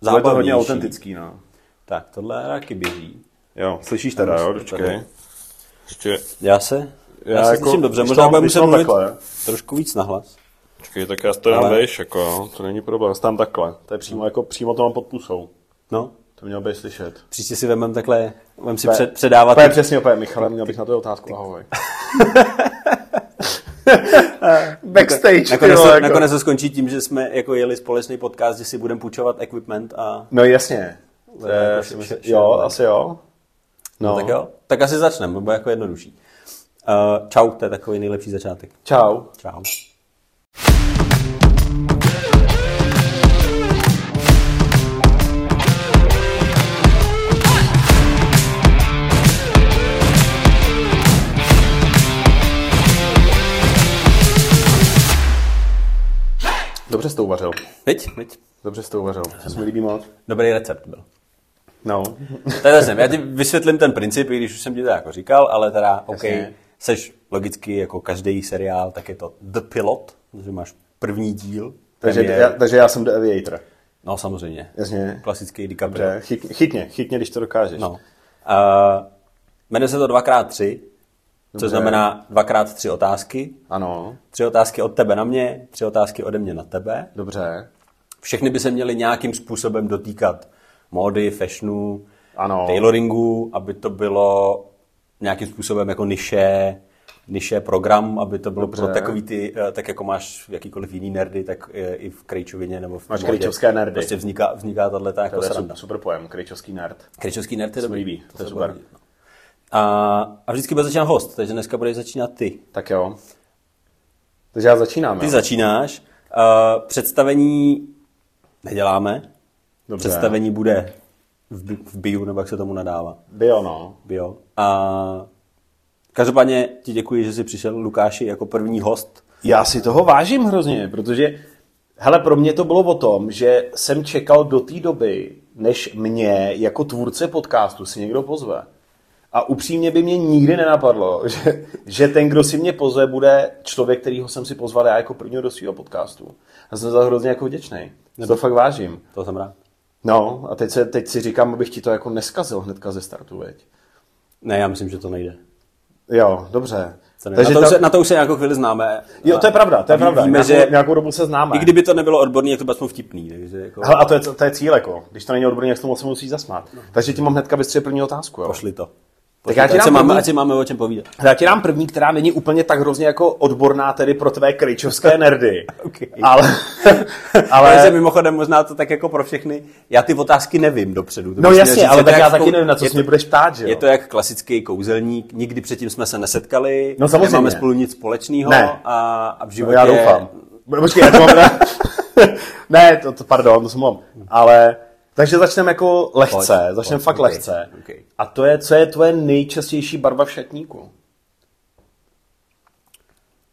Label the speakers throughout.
Speaker 1: Bude to hodně
Speaker 2: zábavnější.
Speaker 1: autentický, no.
Speaker 2: Tak, tohle taky běží.
Speaker 1: Jo, slyšíš teda, jo,
Speaker 2: Tady.
Speaker 1: počkej. Ještě,
Speaker 2: Já se? Já,
Speaker 1: Já
Speaker 2: se
Speaker 1: jako-
Speaker 2: slyším dobře, možná
Speaker 1: to-
Speaker 2: budeme
Speaker 1: když
Speaker 2: muset
Speaker 1: to
Speaker 2: mluvit
Speaker 1: takhle.
Speaker 2: trošku víc nahlas.
Speaker 1: počkej, tak já to dám
Speaker 2: Ale-
Speaker 1: vejš, jako jo, to není problém, stám takhle. To je přímo, jako přímo to mám pod pusou.
Speaker 2: No,
Speaker 1: To mělo být slyšet.
Speaker 2: příště si vemem takhle, vem si
Speaker 1: To je-
Speaker 2: před, předávat.
Speaker 1: To je přesně opět, Michale, měl bych na to otázku, ahoj. Backstage,
Speaker 2: Nakonec,
Speaker 1: jako.
Speaker 2: nakonec to skončí tím, že jsme jako jeli společný podcast, že si budeme půjčovat equipment a...
Speaker 1: No jasně.
Speaker 2: Jako si myslím, že-
Speaker 1: jo, asi jo.
Speaker 2: No. Tak jo, tak asi začneme, to bude jako jednodušší. Uh, čau, to je takový nejlepší začátek.
Speaker 1: Čau.
Speaker 2: Čau.
Speaker 1: Dobře jsi to uvařil.
Speaker 2: Teď, teď.
Speaker 1: Dobře jsi to uvařil. To se mi líbí moc.
Speaker 2: Dobrý recept byl.
Speaker 1: No.
Speaker 2: Tak začneme. Já ti vysvětlím ten princip, i když už jsem ti to jako říkal, ale teda, OK,
Speaker 1: Jasně.
Speaker 2: seš logicky jako každý seriál, tak je to The Pilot, že máš první díl.
Speaker 1: Takže,
Speaker 2: premiér.
Speaker 1: já, takže já jsem The Aviator.
Speaker 2: No samozřejmě.
Speaker 1: Jasně.
Speaker 2: Klasický DiCaprio.
Speaker 1: Dobře, chyt, chytně, chytně, když to dokážeš.
Speaker 2: No. Uh, jmenuje se to 2x3, což
Speaker 1: Dobře.
Speaker 2: znamená 2x3 otázky.
Speaker 1: Ano,
Speaker 2: Tři otázky od tebe na mě, tři otázky ode mě na tebe.
Speaker 1: dobře.
Speaker 2: Všechny by se měly nějakým způsobem dotýkat módy, fashionu,
Speaker 1: Ano.
Speaker 2: tailoringu, aby to bylo nějakým způsobem jako niše, niše program, aby to bylo
Speaker 1: Dobře.
Speaker 2: pro takový ty, eh, tak jako máš jakýkoliv jiný nerdy, tak eh, i v krejčovině nebo v
Speaker 1: Máš krejčovské nerdy.
Speaker 2: Prostě vzniká, vzniká tahle jako
Speaker 1: To je
Speaker 2: sranda.
Speaker 1: super, pojem, krejčovský nerd.
Speaker 2: Krejčovský nerd je
Speaker 1: To
Speaker 2: dobrý.
Speaker 1: líbí, to je
Speaker 2: se
Speaker 1: super.
Speaker 2: no. A, a vždycky bude začínat host, takže dneska bude začínat ty.
Speaker 1: Tak jo. Takže já začínám,
Speaker 2: Ty
Speaker 1: jo?
Speaker 2: začínáš. Uh, představení neděláme.
Speaker 1: Dobře.
Speaker 2: Představení bude v, v bio, nebo jak se tomu nadává.
Speaker 1: Bio, no.
Speaker 2: Bio. A každopádně ti děkuji, že jsi přišel, Lukáši, jako první host.
Speaker 1: Já si toho vážím hrozně, protože hele, pro mě to bylo o tom, že jsem čekal do té doby, než mě jako tvůrce podcastu si někdo pozve. A upřímně by mě nikdy nenapadlo, že, že ten, kdo si mě pozve, bude člověk, kterýho jsem si pozval já jako prvního do svého podcastu. A jsem za to hrozně jako vděčný. To fakt vážím.
Speaker 2: To jsem rád.
Speaker 1: No, a teď, se, teď si říkám, abych ti to jako neskazil hnedka ze startu, veď.
Speaker 2: Ne, já myslím, že to nejde.
Speaker 1: Jo, dobře.
Speaker 2: To nejde. na, to
Speaker 1: ta-
Speaker 2: už se, na to už se nějakou chvíli známe.
Speaker 1: Jo, to je pravda, to je pravda.
Speaker 2: Víme,
Speaker 1: nějakou,
Speaker 2: že
Speaker 1: nějakou dobu se známe.
Speaker 2: i kdyby to nebylo odborný, jak to bylo vtipný. Takže jako,
Speaker 1: Hele, a to je, to je cíl, jako. Když to není odborný, jak se tomu moc musí zasmát. Takže ti mám hnedka vystřelit první otázku. Jo.
Speaker 2: pošli to.
Speaker 1: Tak já ti
Speaker 2: ať,
Speaker 1: dám
Speaker 2: se máme, ať si máme o čem povídat.
Speaker 1: Já ti dám první, která není úplně tak hrozně jako odborná tedy pro tvé krejčovské nerdy.
Speaker 2: Okay.
Speaker 1: Ale,
Speaker 2: Ale
Speaker 1: ale,
Speaker 2: mimochodem možná to tak jako pro všechny, já ty otázky nevím dopředu. To
Speaker 1: no jasně,
Speaker 2: říct,
Speaker 1: ale tak já taky
Speaker 2: kou-
Speaker 1: nevím, na co se mě budeš ptát, že jo?
Speaker 2: Je to jak klasický kouzelník, nikdy předtím jsme se nesetkali,
Speaker 1: No samozřejmě.
Speaker 2: nemáme spolu nic společného
Speaker 1: Ne.
Speaker 2: a, a v
Speaker 1: No,
Speaker 2: životě...
Speaker 1: já doufám. Počkej, já to mám ne, to, to, pardon, to jsem mám. Ale, takže začneme jako lehce,
Speaker 2: Pojď,
Speaker 1: začneme
Speaker 2: pojď,
Speaker 1: fakt
Speaker 2: ok,
Speaker 1: lehce.
Speaker 2: ok.
Speaker 1: A to je, co je tvoje nejčastější barva v šatníku?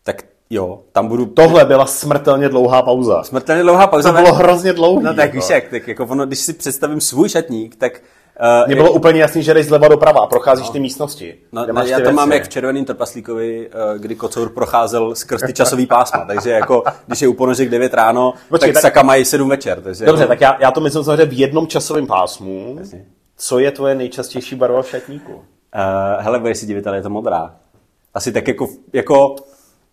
Speaker 2: Tak jo, tam budu...
Speaker 1: Tohle byla smrtelně dlouhá pauza.
Speaker 2: Smrtelně dlouhá pauza.
Speaker 1: To bylo hrozně dlouhý.
Speaker 2: No tak
Speaker 1: jako.
Speaker 2: víš jak, tak jako ono, když si představím svůj šatník, tak... Uh,
Speaker 1: Mně bylo úplně jasný, že jdeš zleva doprava a procházíš ty místnosti.
Speaker 2: No, no,
Speaker 1: máš
Speaker 2: já to mám jak v červeným trpaslíkovi, eh, kdy kocour procházel skrz ty časový pásma, takže jako, když je u ponožek 9 ráno,
Speaker 1: Počkej,
Speaker 2: tak,
Speaker 1: tak-
Speaker 2: Saka mají 7 večer. Takže
Speaker 1: Dobře,
Speaker 2: jako,
Speaker 1: tak já, já to myslím samozřejmě v jednom časovém pásmu.
Speaker 2: Jasně.
Speaker 1: Co je tvoje nejčastější barva v šatníku?
Speaker 2: Uh, hele, budeš si divit, ale je to modrá. Asi tak jako, jako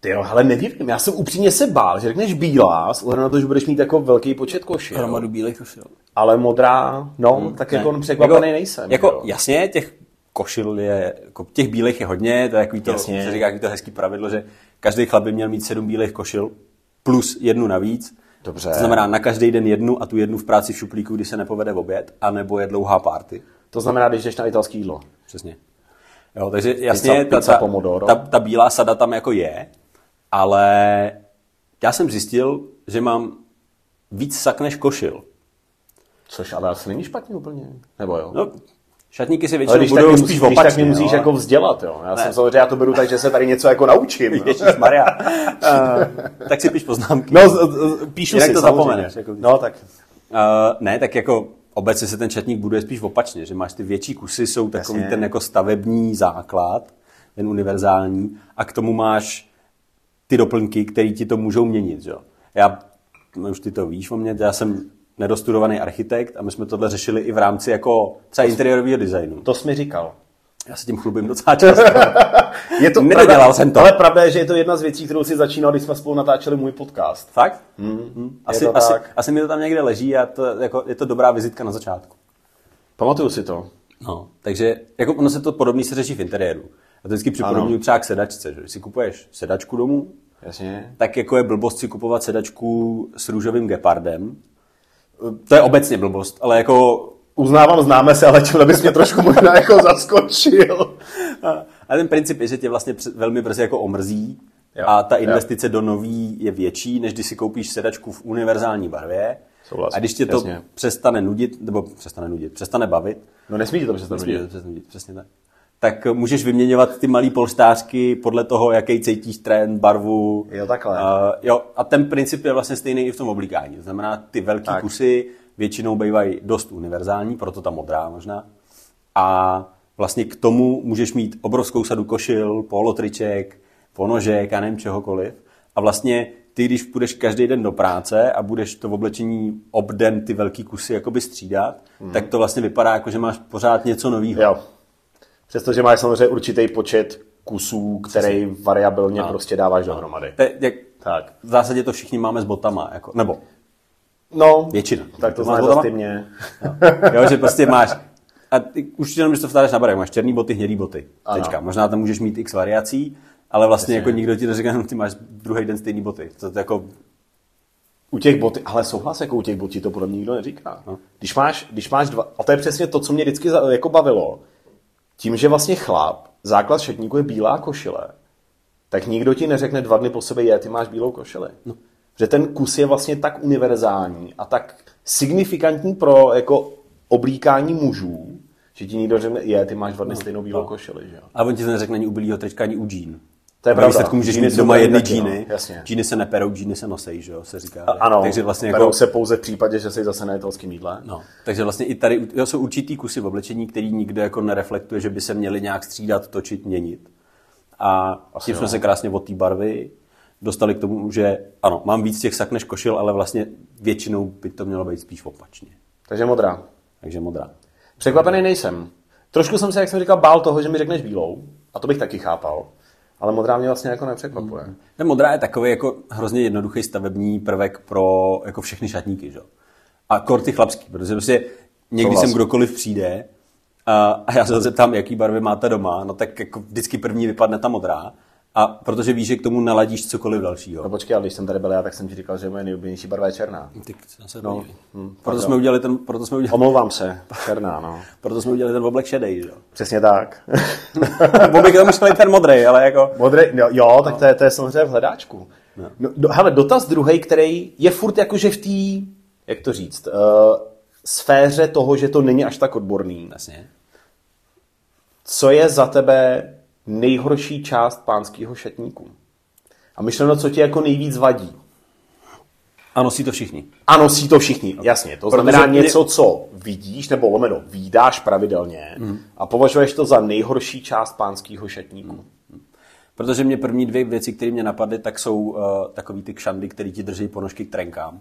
Speaker 1: Ty jo, hele, nevím, já jsem upřímně se bál, že řekneš bílá, s ohledem na to, že budeš mít jako velký počet košil.
Speaker 2: hromadu bílých košil.
Speaker 1: Ale modrá, no, tak jako překvapený nejsem.
Speaker 2: Jako,
Speaker 1: jo.
Speaker 2: jasně, těch košil je, jako těch bílých je hodně, to je takový to,
Speaker 1: Jasně.
Speaker 2: se říká takový to hezký pravidlo, že každý chlap by měl mít sedm bílých košil plus jednu navíc.
Speaker 1: Dobře.
Speaker 2: To znamená na každý den jednu a tu jednu v práci v šuplíku, když se nepovede v oběd, anebo je dlouhá party.
Speaker 1: To znamená, když jdeš na italský jídlo.
Speaker 2: Přesně. Jo, takže jasně,
Speaker 1: pizza
Speaker 2: ta, ta, ta, ta bílá sada tam jako je, ale já jsem zjistil, že mám víc sak než košil.
Speaker 1: Což ale asi není špatně úplně. Nebo jo?
Speaker 2: No, šatníky si
Speaker 1: ale
Speaker 2: většinou
Speaker 1: když tak,
Speaker 2: budou spíš
Speaker 1: musíš, když tak
Speaker 2: opačně.
Speaker 1: mě musíš
Speaker 2: jo.
Speaker 1: jako vzdělat, jo. Já
Speaker 2: Ne.
Speaker 1: jsem samozřejmě, já to beru tak, že se tady něco jako naučím.
Speaker 2: Ježíš Maria. tak si píš poznámky.
Speaker 1: No, píšu
Speaker 2: Jinak
Speaker 1: si,
Speaker 2: to
Speaker 1: samozřejmě.
Speaker 2: zapomeneš, jako
Speaker 1: no, tak.
Speaker 2: Uh, ne, tak jako obecně se ten četník buduje spíš opačně, že máš ty větší kusy, jsou takový
Speaker 1: Jasně.
Speaker 2: ten jako stavební základ, ten univerzální, a k tomu máš ty doplňky, které ti to můžou měnit. Že? jo. Já, no už ty to víš o mě, já jsem nedostudovaný architekt a my jsme tohle řešili i v rámci jako třeba interiérového designu.
Speaker 1: To jsi mi říkal.
Speaker 2: Já se tím chlubím docela často.
Speaker 1: Je to
Speaker 2: Nedodělal
Speaker 1: pravda,
Speaker 2: jsem to.
Speaker 1: Ale pravda je, že je to jedna z věcí, kterou si začínal, když jsme spolu natáčeli můj podcast.
Speaker 2: Fakt? Mm. Asi,
Speaker 1: to
Speaker 2: asi,
Speaker 1: tak.
Speaker 2: asi mi to tam někde leží a to, jako, je to dobrá vizitka na začátku.
Speaker 1: Pamatuju si to.
Speaker 2: No, takže jako ono se to podobný se řeší v interiéru. A to vždycky připodobňuji třeba k sedačce, že když si kupuješ sedačku domů,
Speaker 1: Jasně.
Speaker 2: tak jako je blbost si kupovat sedačku s růžovým gepardem. To je obecně blbost, ale jako...
Speaker 1: Uznávám, známe se, ale tímhle bys mě trošku možná jako zaskočil.
Speaker 2: A ten princip je, že tě vlastně velmi brzy jako omrzí
Speaker 1: Jo,
Speaker 2: a ta
Speaker 1: jo.
Speaker 2: investice do nový je větší, než když si koupíš sedačku v univerzální barvě.
Speaker 1: Souhlas,
Speaker 2: A když tě to
Speaker 1: jasně.
Speaker 2: přestane nudit, nebo přestane nudit, přestane bavit,
Speaker 1: No nesmí ti to přestat
Speaker 2: Nesmí
Speaker 1: nudit.
Speaker 2: to přesně nudit, přesně tak. Tak můžeš vyměňovat ty malý polštářky podle toho, jaký cítíš trend, barvu.
Speaker 1: Jo, takhle.
Speaker 2: A, jo, a ten princip je vlastně stejný i v tom oblíkání. To znamená, ty velké kusy většinou bývají dost univerzální, proto ta modrá možná. A vlastně k tomu můžeš mít obrovskou sadu košil, polotriček, ponožek a nevím čehokoliv. A vlastně ty, když půjdeš každý den do práce a budeš to v oblečení obden ty velký kusy jakoby střídat,
Speaker 1: Mhm.
Speaker 2: tak to vlastně vypadá jako, že máš pořád něco nového.
Speaker 1: Přestože máš samozřejmě určitý počet kusů, který variabilně prostě dáváš dohromady.
Speaker 2: To je jak,
Speaker 1: Tak.
Speaker 2: v zásadě to všichni máme s botama, jako, nebo
Speaker 1: No,
Speaker 2: většina.
Speaker 1: tak to
Speaker 2: Máš
Speaker 1: znáš
Speaker 2: botama?
Speaker 1: zase ty mě.
Speaker 2: jo, že prostě máš, a ty, už jenom, když to vstáváš na barek, máš černý boty, hnědý boty.
Speaker 1: Ano.
Speaker 2: Tečka. Možná tam můžeš mít x variací, ale vlastně
Speaker 1: Jasně.
Speaker 2: jako nikdo ti neříká, no, ty máš druhý den stejný boty. To, to jako,
Speaker 1: U těch boty, ale souhlas, jako u těch botí to podle mě nikdo neříká.
Speaker 2: No.
Speaker 1: Když, máš, když máš dva, a to je přesně to, co mě vždycky jako bavilo, tím, že vlastně chlap, základ šatníku je bílá košile, tak nikdo ti neřekne dva dny po sobě, je, ty máš bílou košili. No. Že ten kus je vlastně tak univerzální a tak signifikantní pro jako oblíkání mužů, že ti nikdo řekne, je, ty máš dva dny stejnou bílou
Speaker 2: no.
Speaker 1: košili, že
Speaker 2: a on ti to neřekne ani u bílého trička, ani u džín.
Speaker 1: To je pravda.
Speaker 2: výsledku můžeš mít doma jedny
Speaker 1: no,
Speaker 2: džíny.
Speaker 1: jasně.
Speaker 2: Džíny se neperou, džíny se nosej, že jo, se říká.
Speaker 1: A, ano,
Speaker 2: Takže vlastně jako,
Speaker 1: se pouze v případě, že jsi zase na italském jídle.
Speaker 2: No, takže vlastně i tady jo, jsou určitý kusy v oblečení, který nikdo jako nereflektuje, že by se měli nějak střídat, točit, měnit. A
Speaker 1: Asi
Speaker 2: tím jsme
Speaker 1: jo.
Speaker 2: se krásně od té barvy dostali k tomu, že ano, mám víc těch sak než košil, ale vlastně většinou by to mělo být spíš opačně.
Speaker 1: Takže modrá.
Speaker 2: Takže modrá.
Speaker 1: Překvapený nejsem. Trošku jsem se, jak jsem říkal, bál toho, že mi řekneš bílou. A to bych taky chápal. Ale modrá mě vlastně jako nepřekvapuje.
Speaker 2: Hmm. Ten modrá je takový jako hrozně jednoduchý stavební prvek pro jako všechny šatníky, že? A kor ty chlapský, protože prostě někdy sem kdokoliv přijde a, a já se zeptám, jaký barvy máte doma, no tak jako vždycky první vypadne ta modrá. A protože víš, že k tomu naladíš cokoliv dalšího.
Speaker 1: No počkej, ale když jsem tady byl já, tak jsem ti říkal, že moje nejoblíbenější barva je černá.
Speaker 2: Ty se
Speaker 1: No,
Speaker 2: no,
Speaker 1: hm,
Speaker 2: proto, jsme udělali ten, proto, jsme udělali,
Speaker 1: Omlouvám se, černá, no.
Speaker 2: proto jsme udělali ten oblek šedej, jo.
Speaker 1: Přesně tak.
Speaker 2: Bo bych tam šli ten modrý, ale jako...
Speaker 1: Modrý, jo, jo, tak to je, to je samozřejmě v hledáčku. No, do, hele, dotaz druhý, který je furt jakože v té, jak to říct, uh, sféře toho, že to není až tak odborný.
Speaker 2: Jasně.
Speaker 1: Co je za tebe nejhorší část pánského šatníku? A myšleno, co ti jako nejvíc vadí?
Speaker 2: A nosí to všichni.
Speaker 1: A nosí to všichni, jasně. To
Speaker 2: Protože
Speaker 1: znamená
Speaker 2: mě-
Speaker 1: něco, co vidíš, nebo lomeno, výdáš pravidelně a považuješ to za nejhorší část pánského šatníku.
Speaker 2: Protože mě první dvě věci, které mě napadly, tak jsou uh, takový ty kšandy, které ti drží ponožky k trenkám.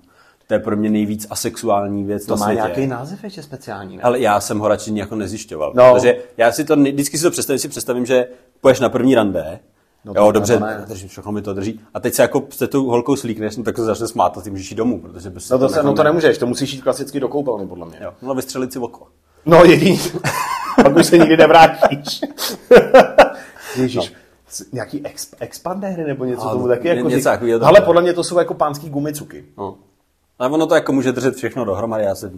Speaker 2: To je pro mě nejvíc asexuální věc
Speaker 1: To
Speaker 2: na
Speaker 1: má
Speaker 2: světě.
Speaker 1: nějaký název ještě speciální, ne?
Speaker 2: Ale já jsem ho radši jako nezjišťoval.
Speaker 1: No.
Speaker 2: Protože já si to, vždycky si to představím, si představím, že půjdeš na první rande,
Speaker 1: No
Speaker 2: no, jo, dobře,
Speaker 1: ne.
Speaker 2: drží, všechno mi to drží. A teď se jako s tou holkou slíkneš, no, tak se začne smát a ty můžeš jít domů, protože prostě
Speaker 1: No to, se, no to
Speaker 2: ne-
Speaker 1: nemůžeš, to musíš jít klasicky do koupelny, podle mě.
Speaker 2: Jo, no vystřelit si oko.
Speaker 1: No jediný. Pak už se nikdy nevrátíš. Ježíš. No. Nějaký exp- expandéry nebo něco
Speaker 2: A,
Speaker 1: tomu taky jako
Speaker 2: něco
Speaker 1: řík- Ale podle mě to jsou jako pánský gumicuky.
Speaker 2: No. Ale ono to jako může držet všechno dohromady, já se...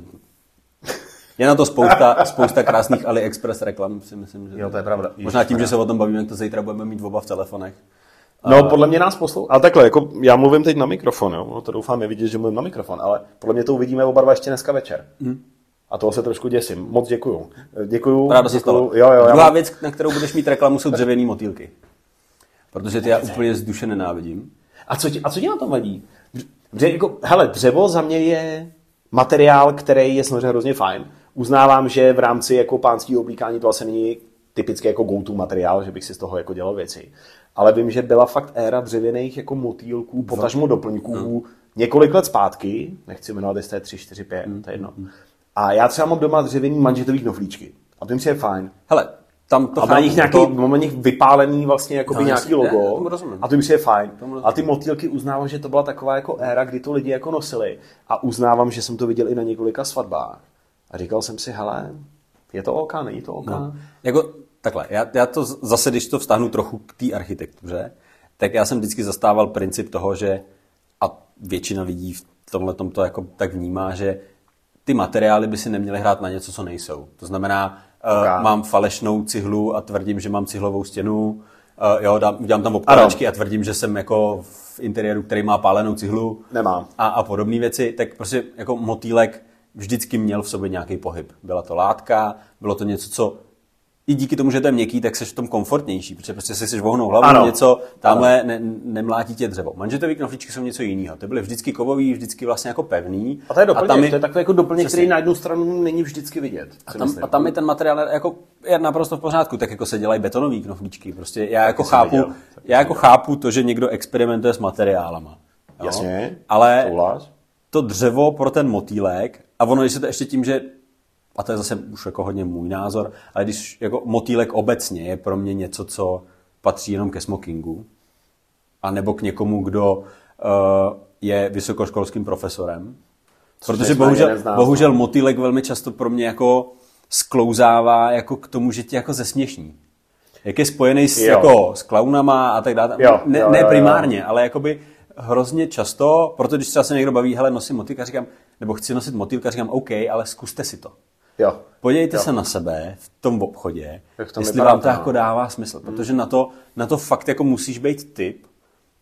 Speaker 2: Je na to spousta, spousta krásných AliExpress reklam, si myslím, že...
Speaker 1: Jo, to je pravda.
Speaker 2: Možná tím, že se o tom bavíme, to zítra budeme mít oba v telefonech.
Speaker 1: No, podle mě nás poslouchá. Ale takhle, jako já mluvím teď na mikrofon, jo? No, to doufám je vidět, že mluvím na mikrofon, ale podle mě to uvidíme oba dva ještě dneska večer. Hmm. A toho se trošku děsím. Moc děkuju. Děkuju.
Speaker 2: Ráda se stalo.
Speaker 1: Jo, jo,
Speaker 2: Druhá
Speaker 1: mám-
Speaker 2: věc, na kterou budeš mít reklamu, jsou dřevěný motýlky. Protože ty já úplně z duše nenávidím.
Speaker 1: A co, ti, a co ti na tom vadí? Dře, jako, hele, dřevo za mě je materiál, který je samozřejmě hrozně fajn. Uznávám, že v rámci jako pánského oblíkání to asi není typicky jako go-to materiál, že bych si z toho jako dělal věci. Ale vím, že byla fakt éra dřevěných jako motýlků, potažmo doplňků, několik let zpátky, nechci jmenovat, jestli to je 3, 4, 5, to je jedno. A já třeba mám doma dřevěný manžetový knoflíčky. A to mi je fajn.
Speaker 2: Hele, tam to
Speaker 1: A nich nějaký,
Speaker 2: to,
Speaker 1: mám na nich vypálený vlastně jakoby
Speaker 2: No,
Speaker 1: nějaký logo.
Speaker 2: ne, rozumím.
Speaker 1: a to mi je fajn. A ty motýlky uznávám, že to byla taková jako éra, kdy to lidi jako nosili. A uznávám, že jsem to viděl i na několika svatbách. A říkal jsem si, hele, je to OK, není to OK?
Speaker 2: No. Jako takhle, já, já to zase, když to vztahnu trochu k té architektuře, tak já jsem vždycky zastával princip toho, že a většina lidí v tomhle to jako tak vnímá, že ty materiály by si neměly hrát na něco, co nejsou. To znamená,
Speaker 1: Ok.
Speaker 2: uh, mám falešnou cihlu a tvrdím, že mám cihlovou stěnu, uh, jo, dám, udělám tam obkládačky a tvrdím, že jsem jako v interiéru, který má pálenou cihlu
Speaker 1: Nemám.
Speaker 2: a, a podobné věci, tak prostě jako motýlek vždycky měl v sobě nějaký pohyb. Byla to látka, bylo to něco, co i díky tomu, že to je měkký, tak jsi v tom komfortnější, protože prostě si jsi vohnou hlavu,
Speaker 1: Ano.
Speaker 2: něco, tamhle ne, nemlátí tě dřevo. Manžetový knoflíčky jsou něco jiného. Ty byly vždycky kovový, vždycky vlastně jako pevný.
Speaker 1: A to je doplněk,
Speaker 2: tam
Speaker 1: to je takový jako doplněk,
Speaker 2: Přesně.
Speaker 1: který na jednu stranu není vždycky vidět.
Speaker 2: a tam,
Speaker 1: myslím.
Speaker 2: a tam je ten materiál jako je naprosto v pořádku, tak jako se dělají betonový knoflíčky. Prostě já jako chápu,
Speaker 1: viděl,
Speaker 2: já jako chápu to, že někdo experimentuje s materiálama. Jo?
Speaker 1: Jasně,
Speaker 2: ale
Speaker 1: souhlas.
Speaker 2: to dřevo pro ten motýlek, a ono, když se to ještě tím, že, a to je zase už jako hodně můj názor, ale když jako motýlek obecně je pro mě něco, co patří jenom ke smokingu, a nebo k někomu, kdo uh, je vysokoškolským profesorem, protože
Speaker 1: nejsme
Speaker 2: bohužel, bohužel
Speaker 1: no.
Speaker 2: motýlek velmi často pro mě jako sklouzává jako k tomu, že tě jako zesměšní. Jak je spojený s,
Speaker 1: Jo.
Speaker 2: jako, s klaunama a tak dále.
Speaker 1: Jo,
Speaker 2: ne,
Speaker 1: jo,
Speaker 2: ne
Speaker 1: jo, jo.
Speaker 2: primárně, ale jakoby hrozně často, protože když třeba se někdo baví, hele, nosím motýlka, říkám, nebo chci nosit motýlka, říkám, OK, ale zkuste si to.
Speaker 1: Jo.
Speaker 2: Podívejte
Speaker 1: Jo.
Speaker 2: se na sebe v tom obchodě,
Speaker 1: Jak v tom
Speaker 2: jestli vám to
Speaker 1: to, no.
Speaker 2: jako dává smysl, protože na to, na to fakt jako musíš být typ,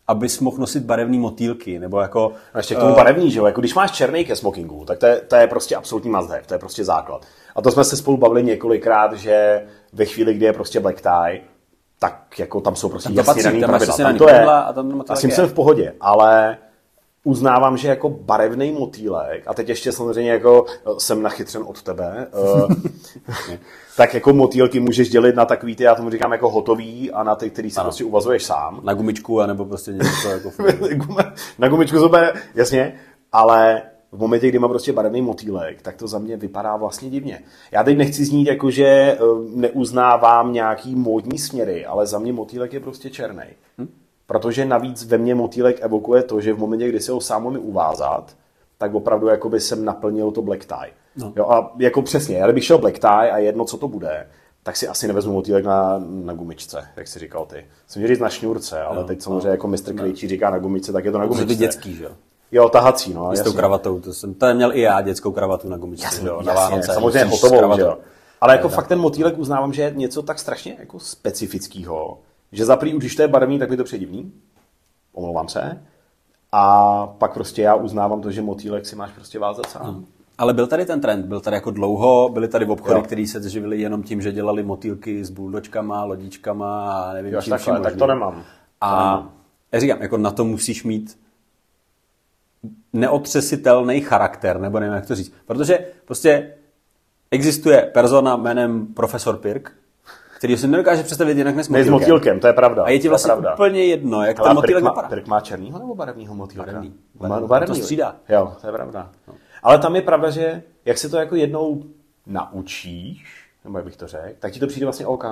Speaker 2: abys mohl nosit barevný motýlky, nebo jako...
Speaker 1: A ještě k tomu barevný, že jo? Jako když máš černý ke smokingu, tak to je, to je prostě absolutní must have, to je prostě základ. A to jsme se spolu bavili několikrát, že ve chvíli, kdy je prostě black tie, tak jako tam jsou prostě
Speaker 2: Tam to
Speaker 1: jasně daný pravidla. Tam to je.
Speaker 2: a tam
Speaker 1: a s tím jsem v pohodě, ale uznávám, že jako barevný motýlek, a teď ještě samozřejmě jako eh, jsem nachytřen od tebe, eh, tak jako motýlky můžeš dělit na takový ty, já tomu říkám jako hotový a na ty, který si prostě uvazuješ sám.
Speaker 2: Na gumičku, anebo prostě něco jako...
Speaker 1: na gumičku zube, jasně, ale v momentě, kdy má prostě barevný motýlek, tak to za mě vypadá vlastně divně. Já teď nechci znít jako, že eh, neuznávám nějaký módní směry, ale za mě motýlek je prostě černý. Hm? Protože navíc ve mně motýlek evokuje to, že v momentě, kdy se ho sám umí uvázat, tak opravdu jakoby jsem naplnil to black tie. No. Jo, a jako přesně, já kdybych šel black tie a jedno, co to bude, tak si asi nevezmu motýlek na, na gumičce, jak jsi říkal ty. Jsem říct na šňůrce, ale no, teď samozřejmě jako mistr Krejčí říká na gumičce, tak je to na
Speaker 2: To
Speaker 1: gumičce.
Speaker 2: ty dětský, že jo?
Speaker 1: Jo, tahací, no.
Speaker 2: S tou kravatou, to jsem, to měl i já, dětskou kravatu na gumičce.
Speaker 1: Jasně,
Speaker 2: že jo, na Vánoce.
Speaker 1: samozřejmě hotovou, že jo. Ale jako fakt ten motýlek uznávám, že je něco tak strašně jako specifického, že za prvý, už když to je barevný, tak mi to přijde divný. Omlouvám se. A pak prostě já uznávám to, že motýlek si máš prostě vázat sám.
Speaker 2: Ale byl tady ten trend, byl tady jako dlouho, byly tady obchody, které se živily jenom tím, že dělali motýlky s buldočkama, lodičkama a nevím
Speaker 1: Jo,
Speaker 2: čím
Speaker 1: takhle, tak to nemám.
Speaker 2: A já říkám, jako na to musíš mít neotřesitelný charakter, nebo nevím, jak to říct. Protože prostě existuje persona jménem profesor Pirk, který si nedokáže představit jinak než s
Speaker 1: Ne s
Speaker 2: motýlkem.
Speaker 1: motýlkem, to je pravda.
Speaker 2: A je ti
Speaker 1: to
Speaker 2: vlastně
Speaker 1: pravda.
Speaker 2: úplně jedno, jak
Speaker 1: Hele,
Speaker 2: ten motýlek vypadá.
Speaker 1: Pirk má černýho nebo barevného motýlka?
Speaker 2: Barevný. Barevný.
Speaker 1: barevný.
Speaker 2: To střídá.
Speaker 1: Jo, to je pravda. Ale tam je pravda, že jak se to jako jednou naučíš, nebo jak bych to řekl, tak ti to přijde vlastně OK.